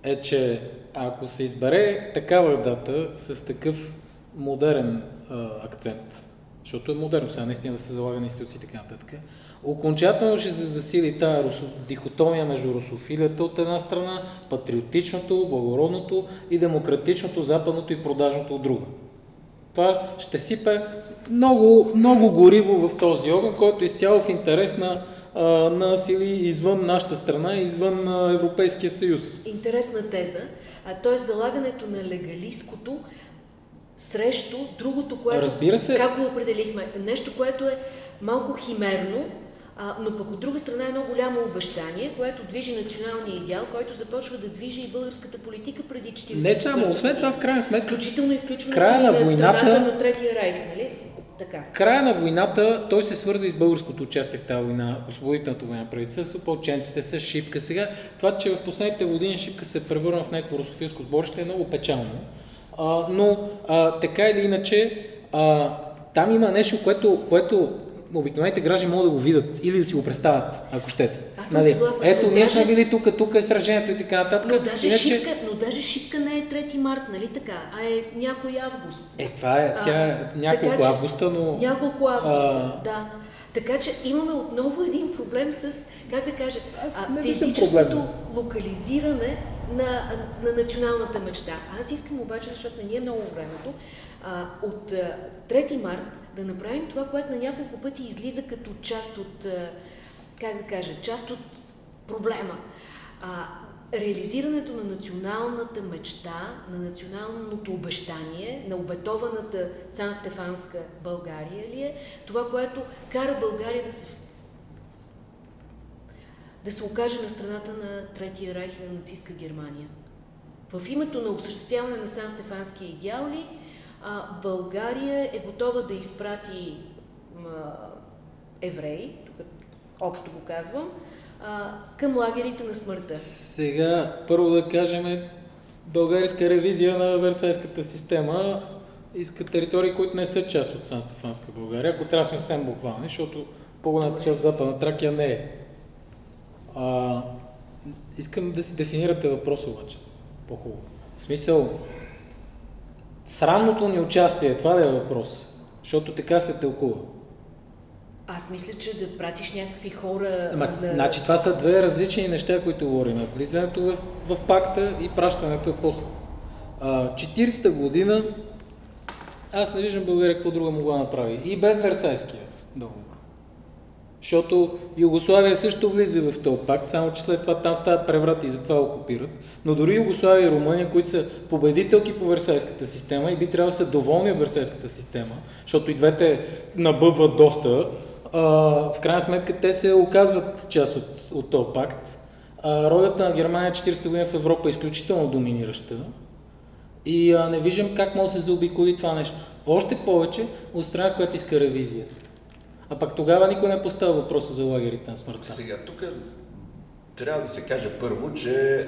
е, че ако се избере такава дата с такъв модерен а, акцент, защото е модерно сега наистина да се залага на институции и така нататък, окончателно ще се засили тази русо, дихотомия между русофилията от една страна, патриотичното, благородното и демократичното, западното и продажното от друга. Това ще сипе много, много гориво в този огън, който е изцяло в интерес на, на сили извън нашата страна, извън Европейския съюз. Интересна теза. А, т.е. залагането на легалистското срещу другото, което... Разбира се. Как го определихме? Нещо, което е малко химерно, а, но пък от друга страна е едно голямо обещание, което движи националния идеал, който започва да движи и българската политика преди 40 Не само, освен това в крайна сметка. Включително и включването края на, на войната, на Третия райх, нали? Така. Края на войната, той се свързва и с българското участие в тази война, освободителната война преди с ополченците, с Шипка. Сега, това, че в последните години Шипка се превърна в някакво русофилско сборище е много печално. А, но а, така или иначе, а, там има нещо, което, което обикновените граждани могат да го видят или да си го представят, ако щете. Аз съм нали? съгласна. Ето, ние даже... сме били тук, тук е сражението и така нататък. Но даже, Иначе... шипка, но даже шипка не е 3 март, нали така, а е някой август. Е, това е, тя е няколко така, августа, но... Няколко августа, а... да. Така че имаме отново един проблем с, как да кажа, а, физическото локализиране на, на националната мечта. Аз искам обаче, защото не ни е много времето, а, от а, 3 март да направим това, което на няколко пъти излиза като част от, как да кажа, част от проблема. А, реализирането на националната мечта, на националното обещание, на обетованата Сан-Стефанска България ли е това, което кара България да се да се окаже на страната на Третия райх на нацистска Германия. В името на осъществяване на Сан-Стефанския идеал ли а, България е готова да изпрати а, евреи, тук общо го казвам, а, към лагерите на смъртта. Сега, първо да кажем, българска ревизия на Версайската система иска територии, които не са част от Сан-Стефанска България, ако трябва да съвсем буквални, защото по-голямата част от Западна Тракия не е. А, искам да си дефинирате въпроса обаче по-хубаво. В смисъл, срамното ни участие, това ли е въпрос? Защото така се тълкува. Аз мисля, че да пратиш някакви хора... Ама, да... Значи това са две различни неща, които говорим. Влизането в, в пакта и пращането е после. А, 40-та година аз не виждам България какво друго могла да направи. И без Версайския договор. Защото Югославия също влиза в този пакт, само че след това там стават преврати и затова окупират. Но дори Югославия и Румъния, които са победителки по Версайската система и би трябвало да са доволни от Версайската система, защото и двете набъбват доста, а, в крайна сметка те се оказват част от, от този пакт. А, ролята на Германия 40 години в Европа е изключително доминираща и а, не виждам как може да се заобиколи това нещо. Още повече от страна, която иска ревизия. А пак тогава никой не поставя въпроса за лагерите на смъртта. Сега, тук трябва да се каже първо, че е,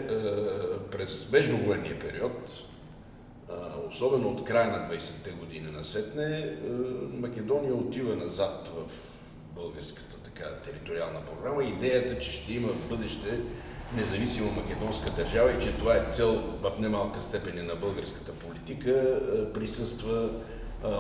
през междувоенния период, е, особено от края на 20-те години на Сетне, е, Македония отива назад в българската така, териториална програма. Идеята, че ще има в бъдеще независима македонска държава и че това е цел в немалка степен на българската политика, е, присъства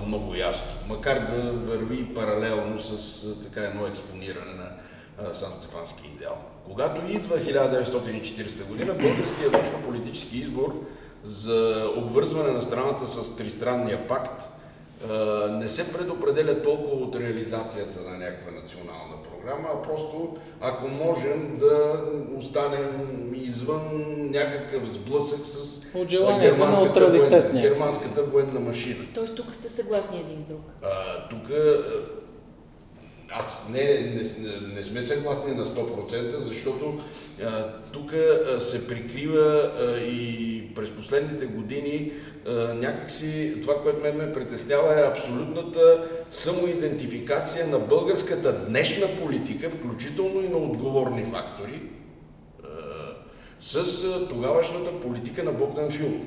много ясно. Макар да върви паралелно с е, така едно експониране на Сан-Стефански идеал. Когато идва 1940 година, българският външно-политически избор за обвързване на страната с тристранния пакт не се предопределя толкова от реализацията на някаква национална програма, а просто ако можем да останем извън някакъв сблъсък с от желание неутралитет. Военна, германската военна машина. Тоест тук сте съгласни един с друг? А, тук аз не, не, не сме съгласни на 100%, защото тук се прикрива а, и през последните години някакси това, което ме, ме притеснява е абсолютната самоидентификация на българската днешна политика, включително и на отговорни фактори, с тогавашната политика на Богдан Филов.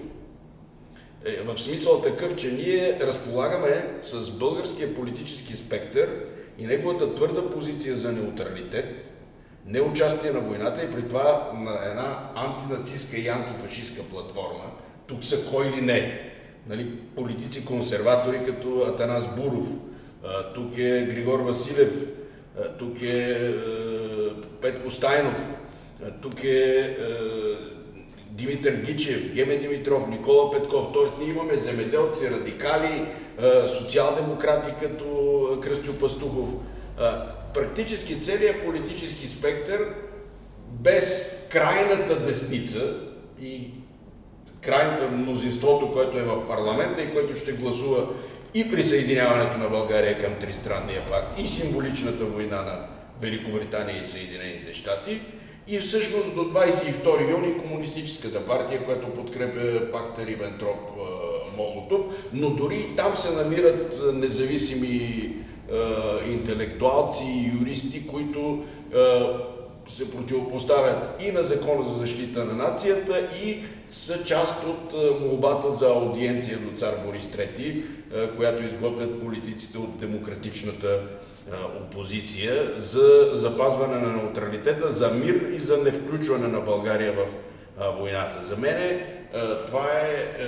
Е, в смисъл такъв, че ние разполагаме с българския политически спектър, и неговата твърда позиция за неутралитет, неучастие на войната и при това на една антинацистска и антифашистска платформа, тук са кой ли не, нали, политици-консерватори като Атанас Буров, тук е Григор Василев, тук е Петко Стайнов, тук е Димитър Гичев, Геме Димитров, Никола Петков, т.е. ние имаме земеделци, радикали, социал-демократи като Кръстю Пастухов. Практически целият политически спектър без крайната десница и край, мнозинството, което е в парламента и което ще гласува и присъединяването на България към Тристранния пакт и символичната война на Великобритания и Съединените щати, и всъщност до 22 юни Комунистическата партия, която подкрепя пакта Рибентроп-Молотов, но дори там се намират независими е, интелектуалци и юристи, които е, се противопоставят и на Закона за защита на нацията и са част от молбата за аудиенция до цар Борис III, която изготвят политиците от демократичната опозиция за запазване на неутралитета, за мир и за невключване на България в войната. За мен това е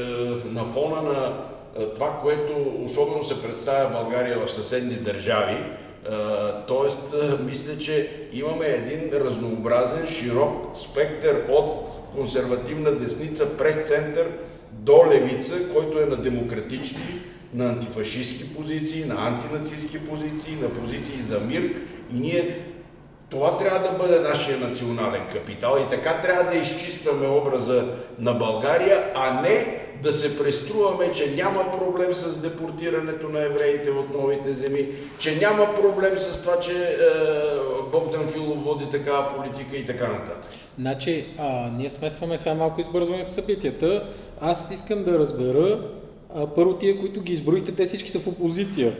на фона на това, което особено се представя България в съседни държави. Тоест, мисля, че имаме един разнообразен, широк спектър от консервативна десница през център до левица, който е на демократични на антифашистски позиции, на антинацистски позиции, на позиции за мир. И ние това трябва да бъде нашия национален капитал. И така трябва да изчистваме образа на България, а не да се преструваме, че няма проблем с депортирането на евреите от новите земи, че няма проблем с това, че е, Богдан Филов води такава политика и така нататък. Значи, а, ние смесваме сега малко избързване с събитията. Аз искам да разбера а, първо тия, които ги изброихте, те всички са в опозиция.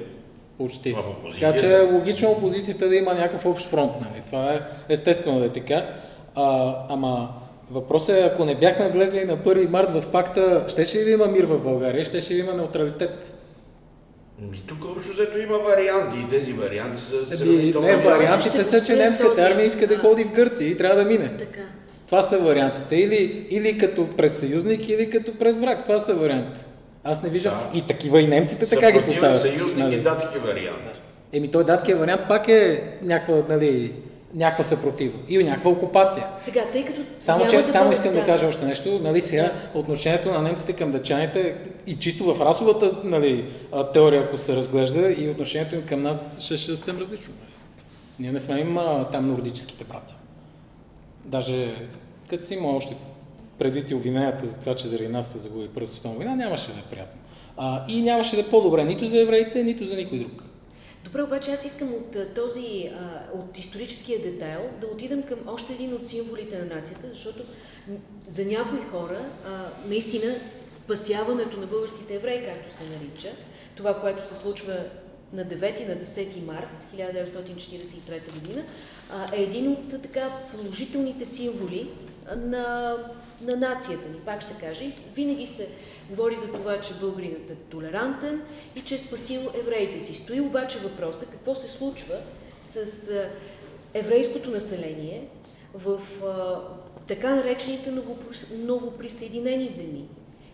Почти. В опозиция. Така че е логично опозицията да има някакъв общ фронт. Нали? Това е естествено да е така. А, ама въпросът е, ако не бяхме влезли на 1 март в пакта, щеше ли да има мир в България? Щеше ли да има неутралитет? И тук общо взето има варианти и тези варианти са Еби, сравнително... не, вариантите са, че немската този- армия иска да ходи в Гърция и трябва да мине. Така. Това са вариантите. Или, или като през съюзник, или като през враг. Това са вариантите. Аз не виждам. Да. И такива и немците така ги поставят. съюзник нали. и датски вариант. Еми той датския вариант пак е някаква, нали, някаква съпротива. И някаква окупация. Сега, тъй като Само, че, да само бъде- искам да кажа още нещо. Нали, сега отношението на немците към дъчаните и чисто в расовата нали, теория, ако се разглежда, и отношението им към нас ще, ще е съвсем различно. Ние не сме им а, там нордическите братя. Даже като си има още предвид и обвиненията за това, че заради нас се загуби Първата световна война, нямаше да е приятно. А, и нямаше да е по-добре нито за евреите, нито за никой друг. Добре, обаче аз искам от този, от историческия детайл да отидем към още един от символите на нацията, защото за някои хора наистина спасяването на българските евреи, както се нарича, това, което се случва на 9 и на 10 март 1943 година, е един от така положителните символи на, на нацията ни, пак ще кажа. Винаги се говори за това, че българинът е толерантен и че е спасил евреите си. Стои обаче въпроса какво се случва, с еврейското население в а, така наречените новоприсъединени земи.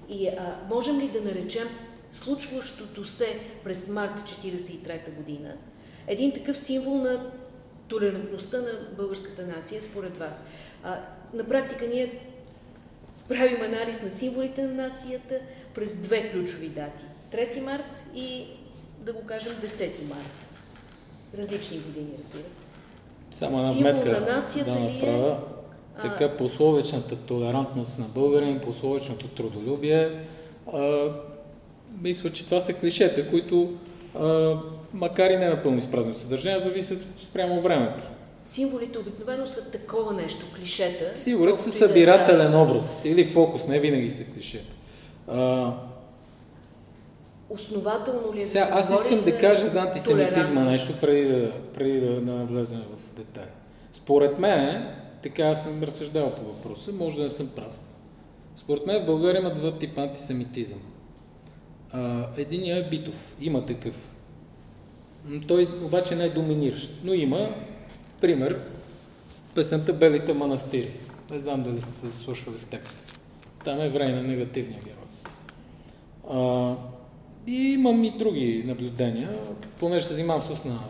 И а, можем ли да наречем случващото се през март 1943 година един такъв символ на толерантността на българската нация, според вас? А, на практика ние правим анализ на символите на нацията през две ключови дати. 3 март и, да го кажем, 10 март. Различни години, разбира се. Само една Символ вметка на нацията да ли е? направя. Така, пословичната толерантност на българин, пословичното трудолюбие, а, мисля, че това са клишета, които, а, макар и не напълно изпразнено съдържание, зависят спрямо времето. Символите обикновено са такова нещо, клишета. Сигурен са да е събирателен страшно. образ или фокус, не винаги са клишета. А, Основателно ли е сега, да аз искам да кажа за антисемитизма нещо, преди да, преди да, да навлезем в детайли. Според мен, така съм разсъждавал по въпроса, може да не съм прав. Според мен в България има два типа антисемитизъм. А, единият е битов, има такъв. Той обаче не е доминиращ, но има, пример, песента Белите манастири. Не знам дали сте се заслушвали в текста. Там е време на негативния герой. А, и имам и други наблюдения, понеже се занимавам с устна.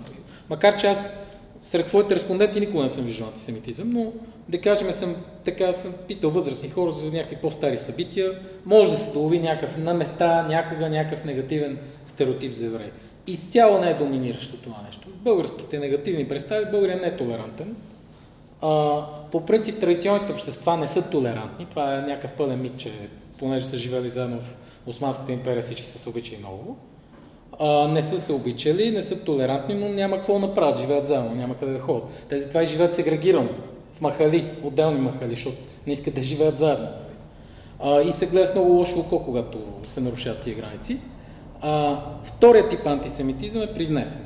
Макар че аз сред своите респонденти никога не съм виждал антисемитизъм, но да кажем съм, така съм питал възрастни хора за някакви по-стари събития, може да се долови някакъв на места, някога някакъв негативен стереотип за евреи. Изцяло не е доминиращо това нещо. Българските негативни представи, българин не е толерантен. А, по принцип традиционните общества не са толерантни. Това е някакъв пълен мит, че понеже са живели заедно в Османската империя, всички са се обичали много. А, не са се обичали, не са толерантни, но няма какво направят, живеят заедно, няма къде да ходят. Те затова и живеят сегрегирано, в махали, отделни махали, защото не искат да живеят заедно. А, и се гледа с много лошо око, когато се нарушават тия граници. А, вторият тип антисемитизъм е привнесен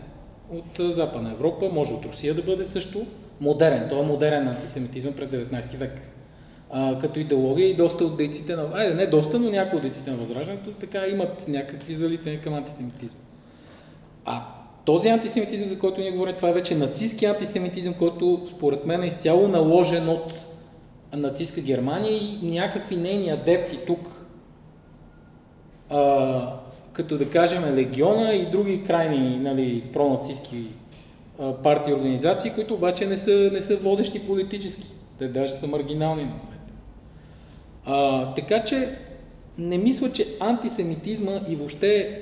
от Западна Европа, може от Русия да бъде също модерен. Той е модерен антисемитизъм през 19 век. А, като идеология и доста от дейците на... Айде, не доста, но някои от дейците на Възраждането така имат някакви залитания към антисемитизма. А този антисемитизъм, за който ние говорим, това е вече нацистски антисемитизъм, който според мен е изцяло наложен от нацистска Германия и някакви нейни адепти тук, а, като да кажем Легиона и други крайни нали, пронацистски партии и организации, които обаче не са, не са водещи политически. Те даже са маргинални на момента. А, така че не мисля, че антисемитизма и въобще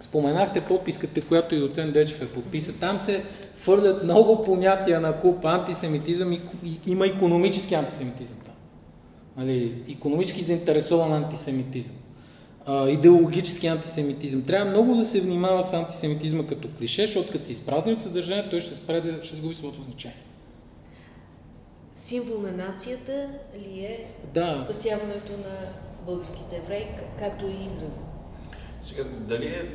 споменахте подписката, която и доцент Дечев е подписа. Там се фърлят много понятия на куп антисемитизъм и, и има економически антисемитизъм там. Нали, економически заинтересован антисемитизъм. А, идеологически антисемитизъм. Трябва много да се внимава с антисемитизма като клише, защото като се изпразни от съдържание, той ще спре да ще сгуби своето значение. Символ на нацията ли е Да. спасяването на българските евреи, както и израза? Сега, дали е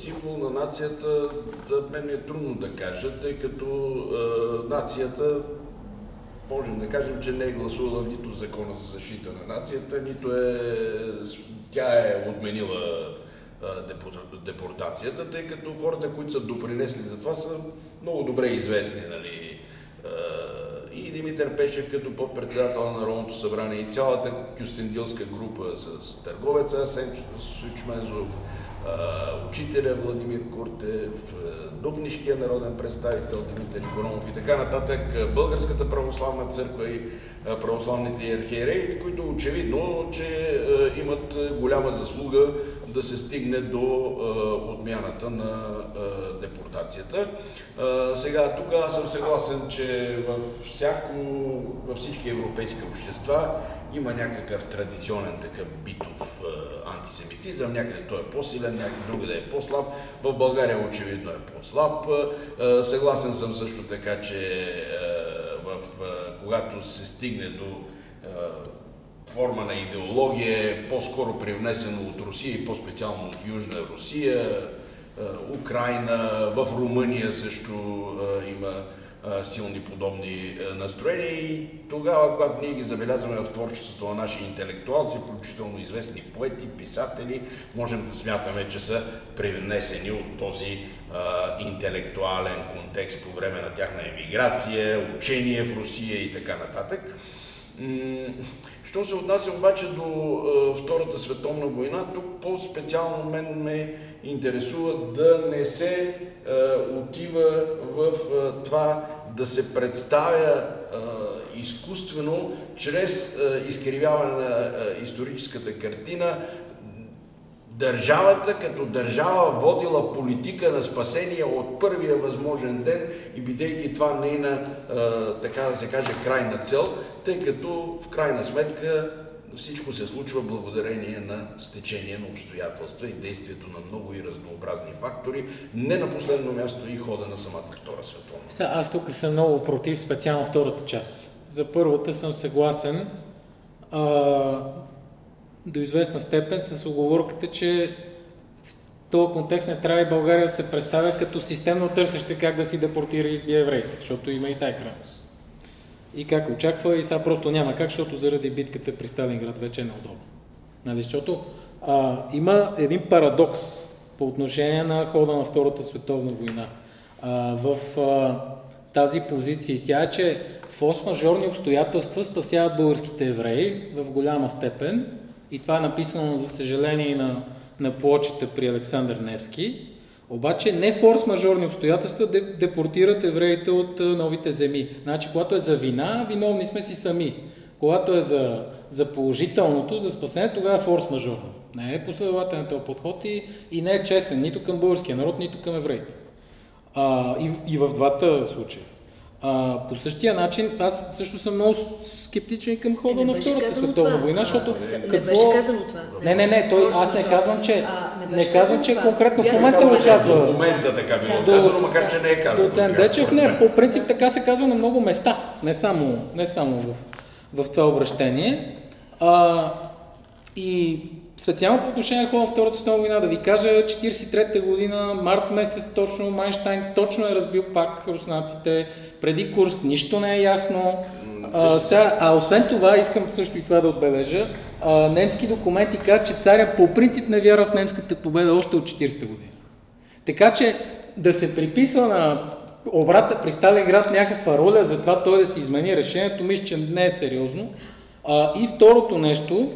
символ на нацията, за мен ми е трудно да кажа, тъй като е, нацията, можем да кажем, че не е гласувала нито закона за защита на нацията, нито е, тя е отменила депор- депортацията, тъй като хората, които са допринесли за това, са много добре известни, нали, и Димитър Пешев като подпредседател на Народното събрание и цялата кюстендилска група с търговеца Асен Сучмезов, учителя Владимир Куртев, Дубнишкия народен представител Димитър Икономов и така нататък, Българската православна църква и православните архиереи, които очевидно, че а, имат а, голяма заслуга да се стигне до отмяната на депортацията. Сега, тук аз съм съгласен, че във, всяко, във всички европейски общества има някакъв традиционен такъв битов антисемитизъм, някъде той е по-силен, някъде другаде е по-слаб. В България очевидно е по-слаб. Съгласен съм също така, че в, когато се стигне до форма на идеология е по-скоро привнесено от Русия и по-специално от Южна Русия, Украина, в Румъния също има силни подобни настроения. И тогава, когато ние ги забелязваме в творчеството на наши интелектуалци, включително известни поети, писатели, можем да смятаме, че са привнесени от този интелектуален контекст по време на тяхна емиграция, учение в Русия и така нататък. Що се отнася обаче до Втората световна война, тук по-специално мен ме интересува да не се отива в това да се представя изкуствено, чрез изкривяване на историческата картина, държавата като държава водила политика на спасение от първия възможен ден и бидейки това нейна, така да се каже, крайна цел, тъй като в крайна сметка всичко се случва благодарение на стечение на обстоятелства и действието на много и разнообразни фактори, не на последно място и хода на самата Втора световна. Аз тук съм много против специално втората част. За първата съм съгласен а, до известна степен с оговорката, че в този контекст не трябва и България да се представя като системно търсеща как да си депортира и избие евреите, защото има и тая крайност и как очаква и сега просто няма как, защото заради битката при Сталинград вече е неудобно. Нали, защото а, има един парадокс по отношение на хода на Втората световна война. А, в а, тази позиция тя е, че форс-мажорни обстоятелства спасяват българските евреи в голяма степен и това е написано, за съжаление, на, на плочета при Александър Невски. Обаче не форс-мажорни обстоятелства депортират евреите от новите земи. Значи, когато е за вина, виновни сме си сами. Когато е за, за положителното, за спасение, тогава е форс-мажорно. Не е последователен този подход и, и не е честен нито към българския народ, нито към евреите. А, и, и в двата случая. А, по същия начин, аз също съм много скептичен към хода е, на Втората световна война, защото а, какво... Не беше казано това. Не, не, не, той, аз не казвам, че, а, не, не казвам, че конкретно в момента го казва. В момента така било до, казано, макар че не е казано. Доцент Дечев, не, по принцип така се казва на много места, не само, не само в, в това обращение. А, и Специално по отношение на хода на Втората световна война, да ви кажа, 43-та година, март месец точно, Майнштайн точно е разбил пак руснаците, преди Курск нищо не е ясно. А, сега, а освен това, искам също и това да отбележа, а, немски документи казват, че царя по принцип не вярва в немската победа още от 40-та година. Така че да се приписва на обрата при Сталинград някаква роля за това той да си измени решението, мисля, че не е сериозно. А, и второто нещо,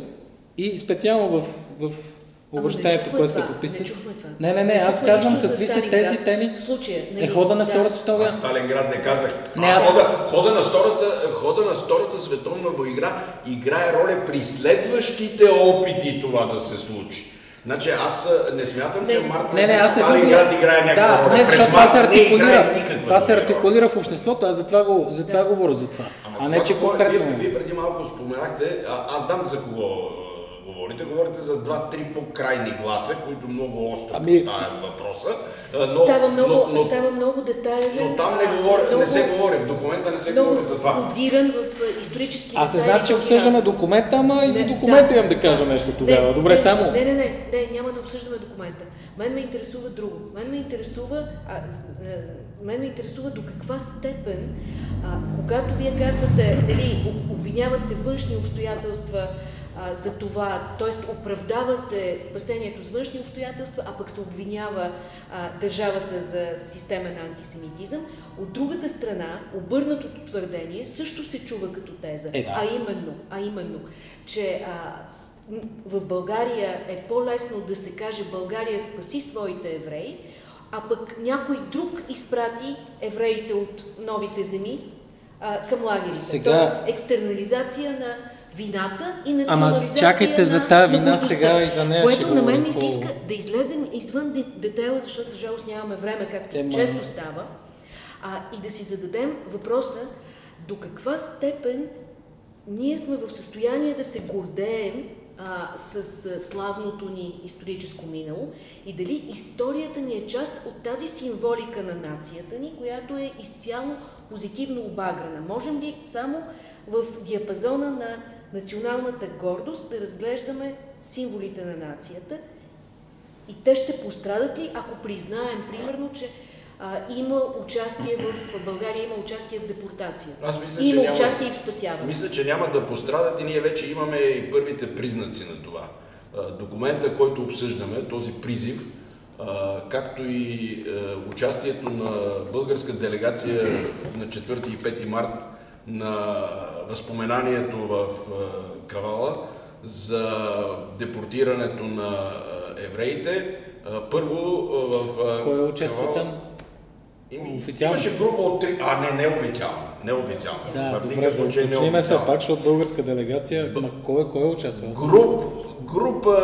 и специално в, в обращението, което сте подписали. Не, не, не, не, аз казвам какви са тези теми. В случая, нали, е хода на Втората световна. Аз Сталинград не казах. Не, аз... хода, хода, на втората, хода на Втората световна игра играе роля при следващите опити това да се случи. Значи аз не смятам, не, че Март не, не, аз не Сталинград играе някаква да, роля. Не, защото това се артикулира. Това се артикулира в обществото, аз затова, го, затова да. говоря за това. Ама, а не, че конкретно... Вие, вие преди малко споменахте, а, аз знам за кого говорите. Говорите за два-три по-крайни гласа, които много остро ами... поставят въпроса. Но, става, много, но, но, става много детайлен. Но там не, говори, много, не се говори, в документа не се говори за това. кодиран в исторически Аз не знам, че обсъждаме документа, ама и за документа да, имам да кажа нещо тогава. Не, Добре, не, само... Не, не, не, не, няма да обсъждаме документа. Мен ме интересува друго. Мен ме интересува, а, мен ме интересува до каква степен, а, когато вие казвате, нали, обвиняват се външни обстоятелства, а, за това, т.е. оправдава се спасението с външни обстоятелства, а пък се обвинява а, държавата за системен антисемитизъм. От другата страна, обърнатото твърдение също се чува като теза, е, да. а, именно, а именно, че а, в България е по-лесно да се каже България спаси своите евреи, а пък някой друг изпрати евреите от новите земи а, към лагерите. Сега... Тоест екстернализация на вината и национализация Ама чакайте за тази вина сега и за нея Което на мен ми се иска да излезем извън детайла, защото за жалост нямаме време, както Ема... често става, а, и да си зададем въпроса до каква степен ние сме в състояние да се гордеем а, с, с славното ни историческо минало и дали историята ни е част от тази символика на нацията ни, която е изцяло позитивно обаграна. Можем ли само в диапазона на националната гордост да разглеждаме символите на нацията и те ще пострадат ли, ако признаем, примерно, че а, има участие в България, има участие в депортация. Аз мисля, има няма- участие и в спасяване. Мисля, че няма да пострадат и ние вече имаме и първите признаци на това. Документа, който обсъждаме, този призив, както и е, участието на българска делегация на 4 и 5 март на възпоменанието в е, Кавала за депортирането на е, евреите. Първо е, в е, Кой участва Кавала- там? Официално? Имаше група от три... А, не. Да, В добре, никакъв да случай уточним се неофициално. пак, защото българска делегация, на кой, кой участва? Аз не Груп, група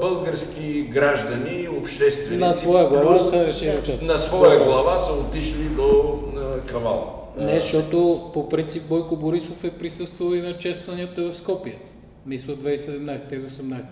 български граждани, общественици. На своя глава са решили участват. На своя глава са отишли до Кавала. Не, защото по принцип Бойко Борисов е присъствал и на честванията в Скопие. Мисля 2017 и 2018 година.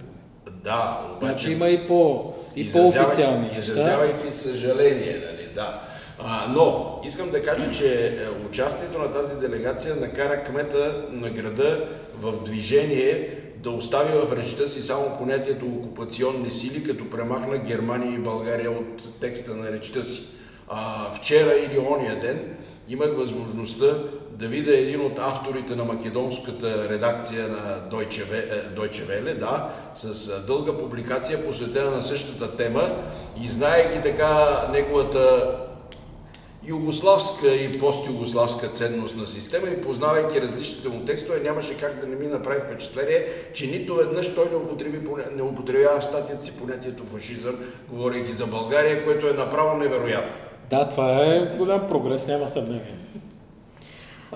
Да, обаче... Значи има и, по, и по-официални неща. Изразявайки съжаление, нали, да. А, но, искам да кажа, че е, участието на тази делегация накара кмета на града в движение да остави в речта си само понятието окупационни сили, като премахна Германия и България от текста на речта си. А, вчера или ония ден имах възможността да видя един от авторите на македонската редакция на Deutsche Welle, е, да, с а, дълга публикация посветена на същата тема и знаеки така неговата югославска и постюгославска ценностна система и познавайки различните му текстове, нямаше как да не ми направи впечатление, че нито веднъж той не, употреби, не употребява в статията си понятието фашизъм, говорейки за България, което е направо невероятно. Да, това е голям прогрес, няма съмнение.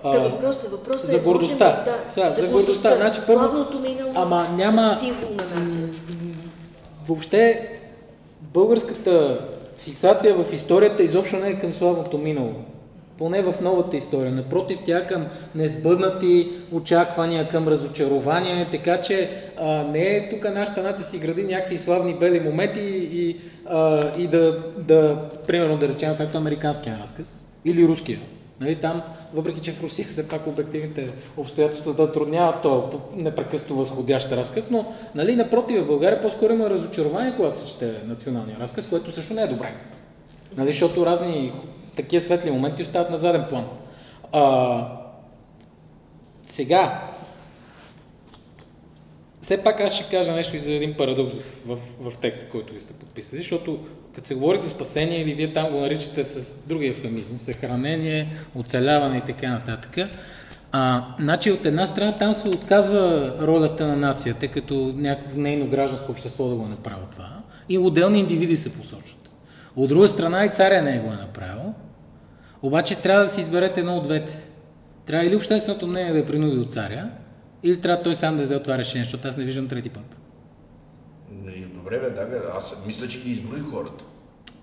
Та въпросът, въпросът за е, гордостта. можем да, Сега, за гордостта. Значи, първо- славното минало Ама няма- символ на нацията. Въобще, българската фиксация в историята изобщо не е към славното минало. Поне в новата история. Напротив, тя към несбъднати очаквания, към разочарования, така че а, не е тук нашата нация си гради някакви славни бели моменти и, а, и да, да, примерно да речем, както американския разказ или руския. Нали, там, въпреки че в Русия все пак обективните обстоятелства затрудняват то непрекъснато възходящ разказ, но нали, напротив, в България по-скоро има разочарование, когато се чете националния разказ, което също не е добре. Нали, защото разни такива светли моменти остават на заден план. А, сега, все пак аз ще кажа нещо и за един парадокс в, в, в текста, който ви сте подписали, защото като се говори за спасение или вие там го наричате с други ефемизми, съхранение, оцеляване и така нататък, а, значи от една страна там се отказва ролята на нацията, като някакво нейно гражданско общество да го направи това, и отделни индивиди се посочват. От друга страна и царя не го е направил, обаче трябва да си изберете едно от двете. Трябва или общественото мнение да е принуди до царя, или трябва той сам да взе това решение, защото аз не виждам трети път. Не, Добре, бе, да, бе, аз мисля, че ги изброих хората.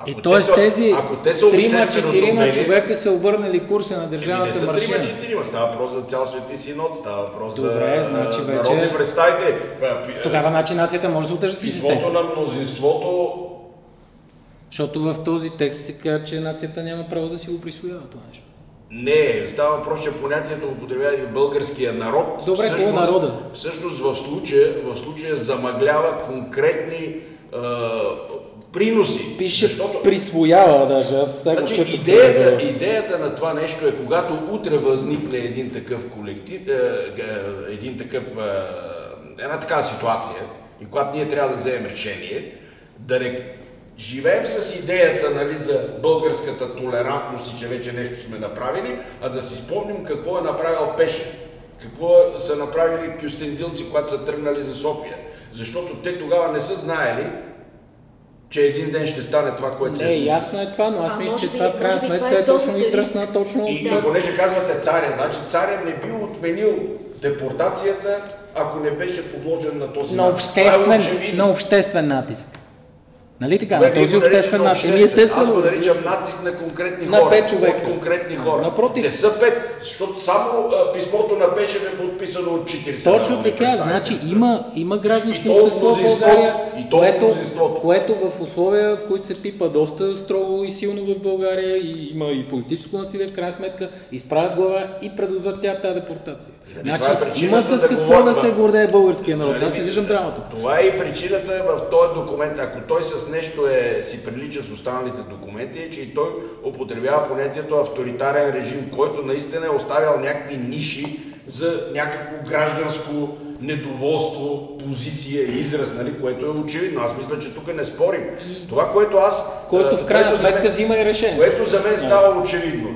И те т.е. са- тези ако те са трима, общественото четирима мнение, човека са обърнали курса на Еми, не държавната са машина. трима, четирима. Става въпрос за цял свети синод, става въпрос Добре, за значи вече- народни представители. Тогава значи нацията може да удържа си система. на мнозинството Защото в този текст се казва, че нацията няма право да си го присвоява това нещо. не, става въпрос, че понятието употребява и българския народ. Добре, кой е народа? Всъщност в случая, в случая замъглява конкретни а, приноси. Пише защото присвоява даже, аз сега Значи, чета. идеята, идеята на това нещо е, когато утре възникне един такъв колектив, е, е, един такъв, е, една такава ситуация, и когато ние трябва да вземем решение, да не живеем с идеята нали, за българската толерантност и че вече нещо сме направили, а да си спомним какво е направил Пешев, какво са направили кюстендилци, когато са тръгнали за София. Защото те тогава не са знаели, че един ден ще стане това, което се Не, е случило. ясно е това, но аз А, мисля, че би- това в крайна сметка е е точно дозата израз риск. на точно... И, Да. и понеже казвате царя, значи царя не би отменил депортацията, ако не беше подложен на този на натиск. Е обществен, очевидно. на обществен натиск. Нали така? На този обществен. Еми, обществен. естествено. Аз го наричам натиск на конкретни На хора. пет човека. От конкретни хора. Напротив. Не са пет, защото само а, писмото на Пешев е подписано от 40 Точно така, значи има, има гражданско И общество в България, и то което, което в условия, в които се пипа доста строго и силно в България и има и политическо насилие, в крайна сметка изправят глава и предотвратяват тази депортация. Значи това е причината има с да какво да говорим, се гордее българския народ. Нали, Аз не виждам драма тук. Това е и причината в този документ. Ако той с нещо е, си прилича с останалите документи, е, че и той употребява понятието авторитарен режим, който наистина е оставял някакви ниши за някакво гражданско недоволство, позиция, израз, нали, което е очевидно. Аз мисля, че тук не спорим. Това, което аз... Което в крайна сметка взима и решение. Което за мен става очевидно.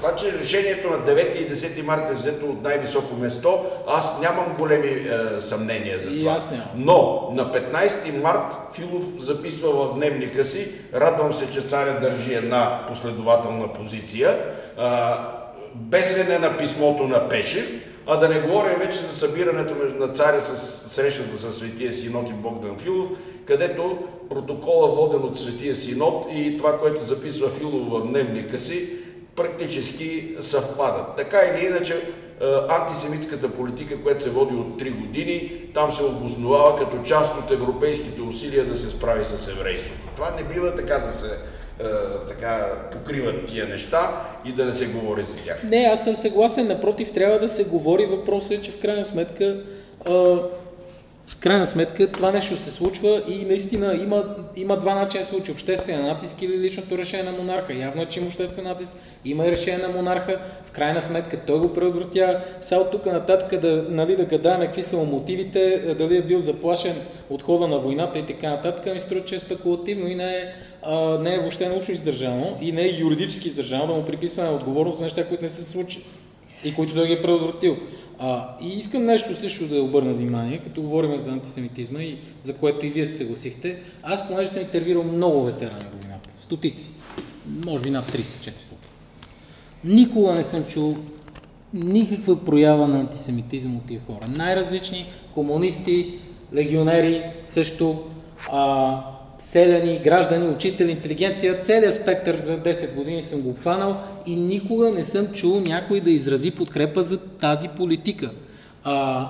Това, че решението на 9 и 10 марта е взето от най-високо место, аз нямам големи е, съмнения за това. Но на 15 март Филов записва в дневника си, радвам се, че царя държи една последователна позиция, бесене на писмото на Пешев, а да не говорим вече за събирането на царя с срещата с Светия Синод и Богдан Филов, където протокола воден от Светия Синод и това, което записва Филов в дневника си, практически съвпадат. Така или иначе, е, антисемитската политика, която се води от 3 години, там се обосновава като част от европейските усилия да се справи с еврейството. Това не бива така да се така покриват тия неща и да не се говори за тях. Не, аз съм съгласен, напротив, трябва да се говори. Въпросът е, че в крайна сметка в крайна сметка това нещо се случва и наистина има, има два начина случи. Обществения натиск или личното решение на монарха. Явно е, че има обществен натиск, има и решение на монарха. В крайна сметка той го предотвратява. Сега от тук нататък да, нали, да гадаем какви са мотивите, дали е бил заплашен от хода на войната и така нататък, ми струва, че е спекулативно и не е, а, не е въобще научно издържано и не е юридически издържано да му приписваме отговорност за неща, които не се случи и които той ги е предотвратил. А, и искам нещо също да обърна внимание, като говорим за антисемитизма и за което и вие се съгласихте. Аз, понеже съм интервюрал много ветерани на войната, стотици, може би над 300-400. Никога не съм чул никаква проява на антисемитизъм от тия хора. Най-различни комунисти, легионери, също а, селяни, граждани, учители, интелигенция, целият спектър за 10 години съм го хванал и никога не съм чул някой да изрази подкрепа за тази политика. А,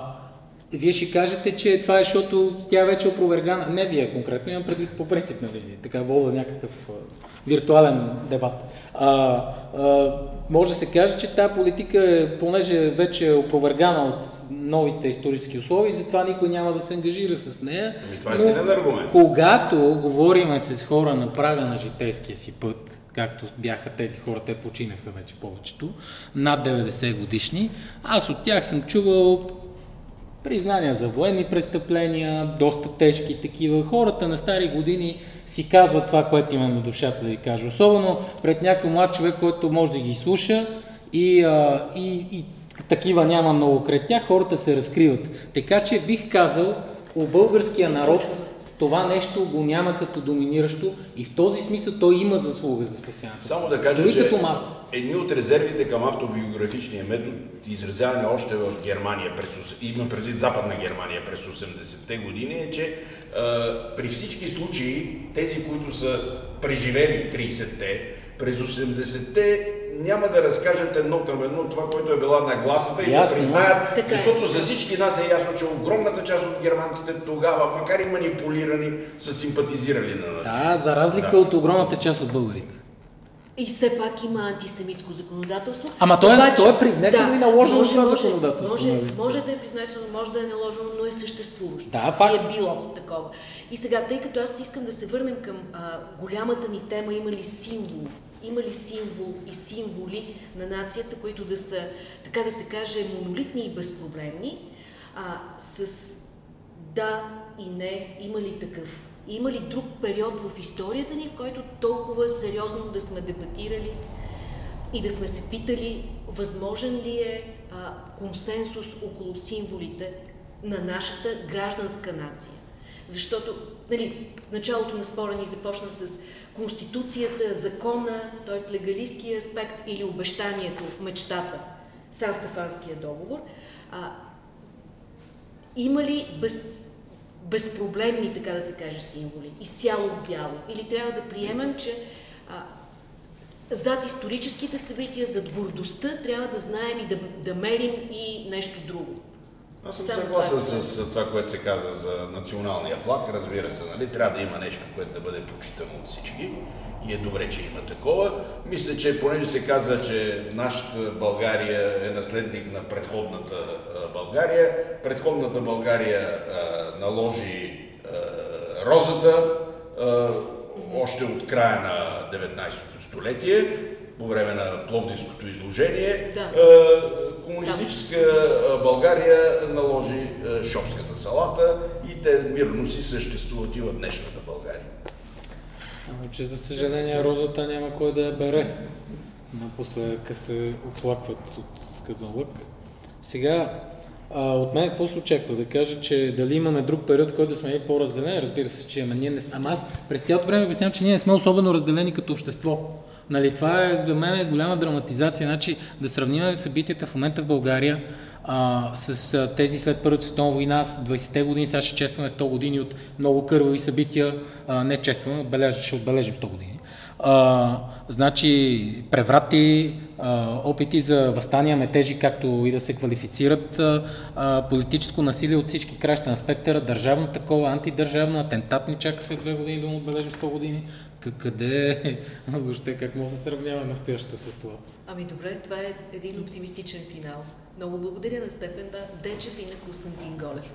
вие ще кажете, че това е, защото тя вече е опровергана. Не вие конкретно, имам предвид по принцип, нали, така вода някакъв виртуален дебат. А, а, може да се каже, че тази политика, е, понеже вече е опровергана от новите исторически условия и затова никой няма да се ангажира с нея. Ами това е силен аргумент. Когато говориме с хора на прага на житейския си път, както бяха тези хора, те починаха вече повечето, над 90 годишни, аз от тях съм чувал признания за военни престъпления, доста тежки такива. Хората на стари години си казват това, което има на душата да ви кажа. Особено пред някой млад човек, който може да ги слуша и, а, и, и такива няма много кред тях, хората се разкриват. Така че бих казал, у българския народ това нещо го няма като доминиращо и в този смисъл той има заслуга за спасяването. Само да кажа, Дори че като мас. едни от резервите към автобиографичния метод, изразяване още в Германия, през, има предвид Западна Германия през 80-те години, е, че а, при всички случаи, тези, които са преживели 30-те, през 80-те няма да разкажат едно към едно това, което е била нагласата и да признаят, така е. защото за всички нас е ясно, че огромната част от германците тогава, макар и манипулирани, са симпатизирали на нацията. Да, за разлика да. от огромната част от българите. И все пак има антисемитско законодателство. Ама то е, Обаче, то е привнесено да, и наложено може, това законодателство. Може, може да е привнесено, може да е наложено, но е съществуващо. Да, факт. И е било такова. И сега, тъй като аз искам да се върнем към а, голямата ни тема, има ли символ има ли символ и символи на нацията, които да са, така да се каже, монолитни и безпроблемни, а, с да и не, има ли такъв? Има ли друг период в историята ни, в който толкова сериозно да сме дебатирали и да сме се питали, възможен ли е а, консенсус около символите на нашата гражданска нация? Защото нали, началото на спора ни започна с Конституцията, закона, т.е. легалистския аспект или обещанието, мечтата, Сан-Стефанския договор, а, има ли без, безпроблемни, така да се каже, символи, изцяло в бяло? Или трябва да приемем, че а, зад историческите събития, зад гордостта, трябва да знаем и да, да мерим и нещо друго? Аз съм Само съгласен това, с, с това, което се каза за националния флаг. Разбира се, нали? трябва да има нещо, което да бъде почитано от всички. И е добре, че има такова. Мисля, че понеже се каза, че нашата България е наследник на предходната България, предходната България а, наложи а, розата, а, още от края на 19 столетие, по време на Пловдивското изложение, Да. а, комунистическа а, България наложи а, шопската салата и те мирно си съществуват и в днешната България. Само, че за съжаление розата няма кой да я бере. Напоследък се оплакват от казанлък. Сега, а, от мен какво се очаква? Да кажа, че дали имаме друг период, в който сме и по-разделени? Разбира се, че имаме. Ние не сме. Ама аз през цялото време обяснявам, че ние не сме особено разделени като общество. Нали, това е за мен е голяма драматизация. Значи, да сравним събитията в момента в България а, с а, тези след Първата световна война, с 20-те години, сега ще честваме 100 години от много кървави събития, а, не честваме, отбележа, ще отбележим 100 години. А, значи преврати, а, опити за възстания, метежи, както и да се квалифицират, а, политическо насилие от всички краща на спектъра, държавно такова, антидържавно, атентатни чака след две години да му отбележим 100 години. Къде е? Въобще как може да се сравнява настоящето с това? Ами добре, това е един оптимистичен финал. Много благодаря на Стефан Дечев и на Константин Голев.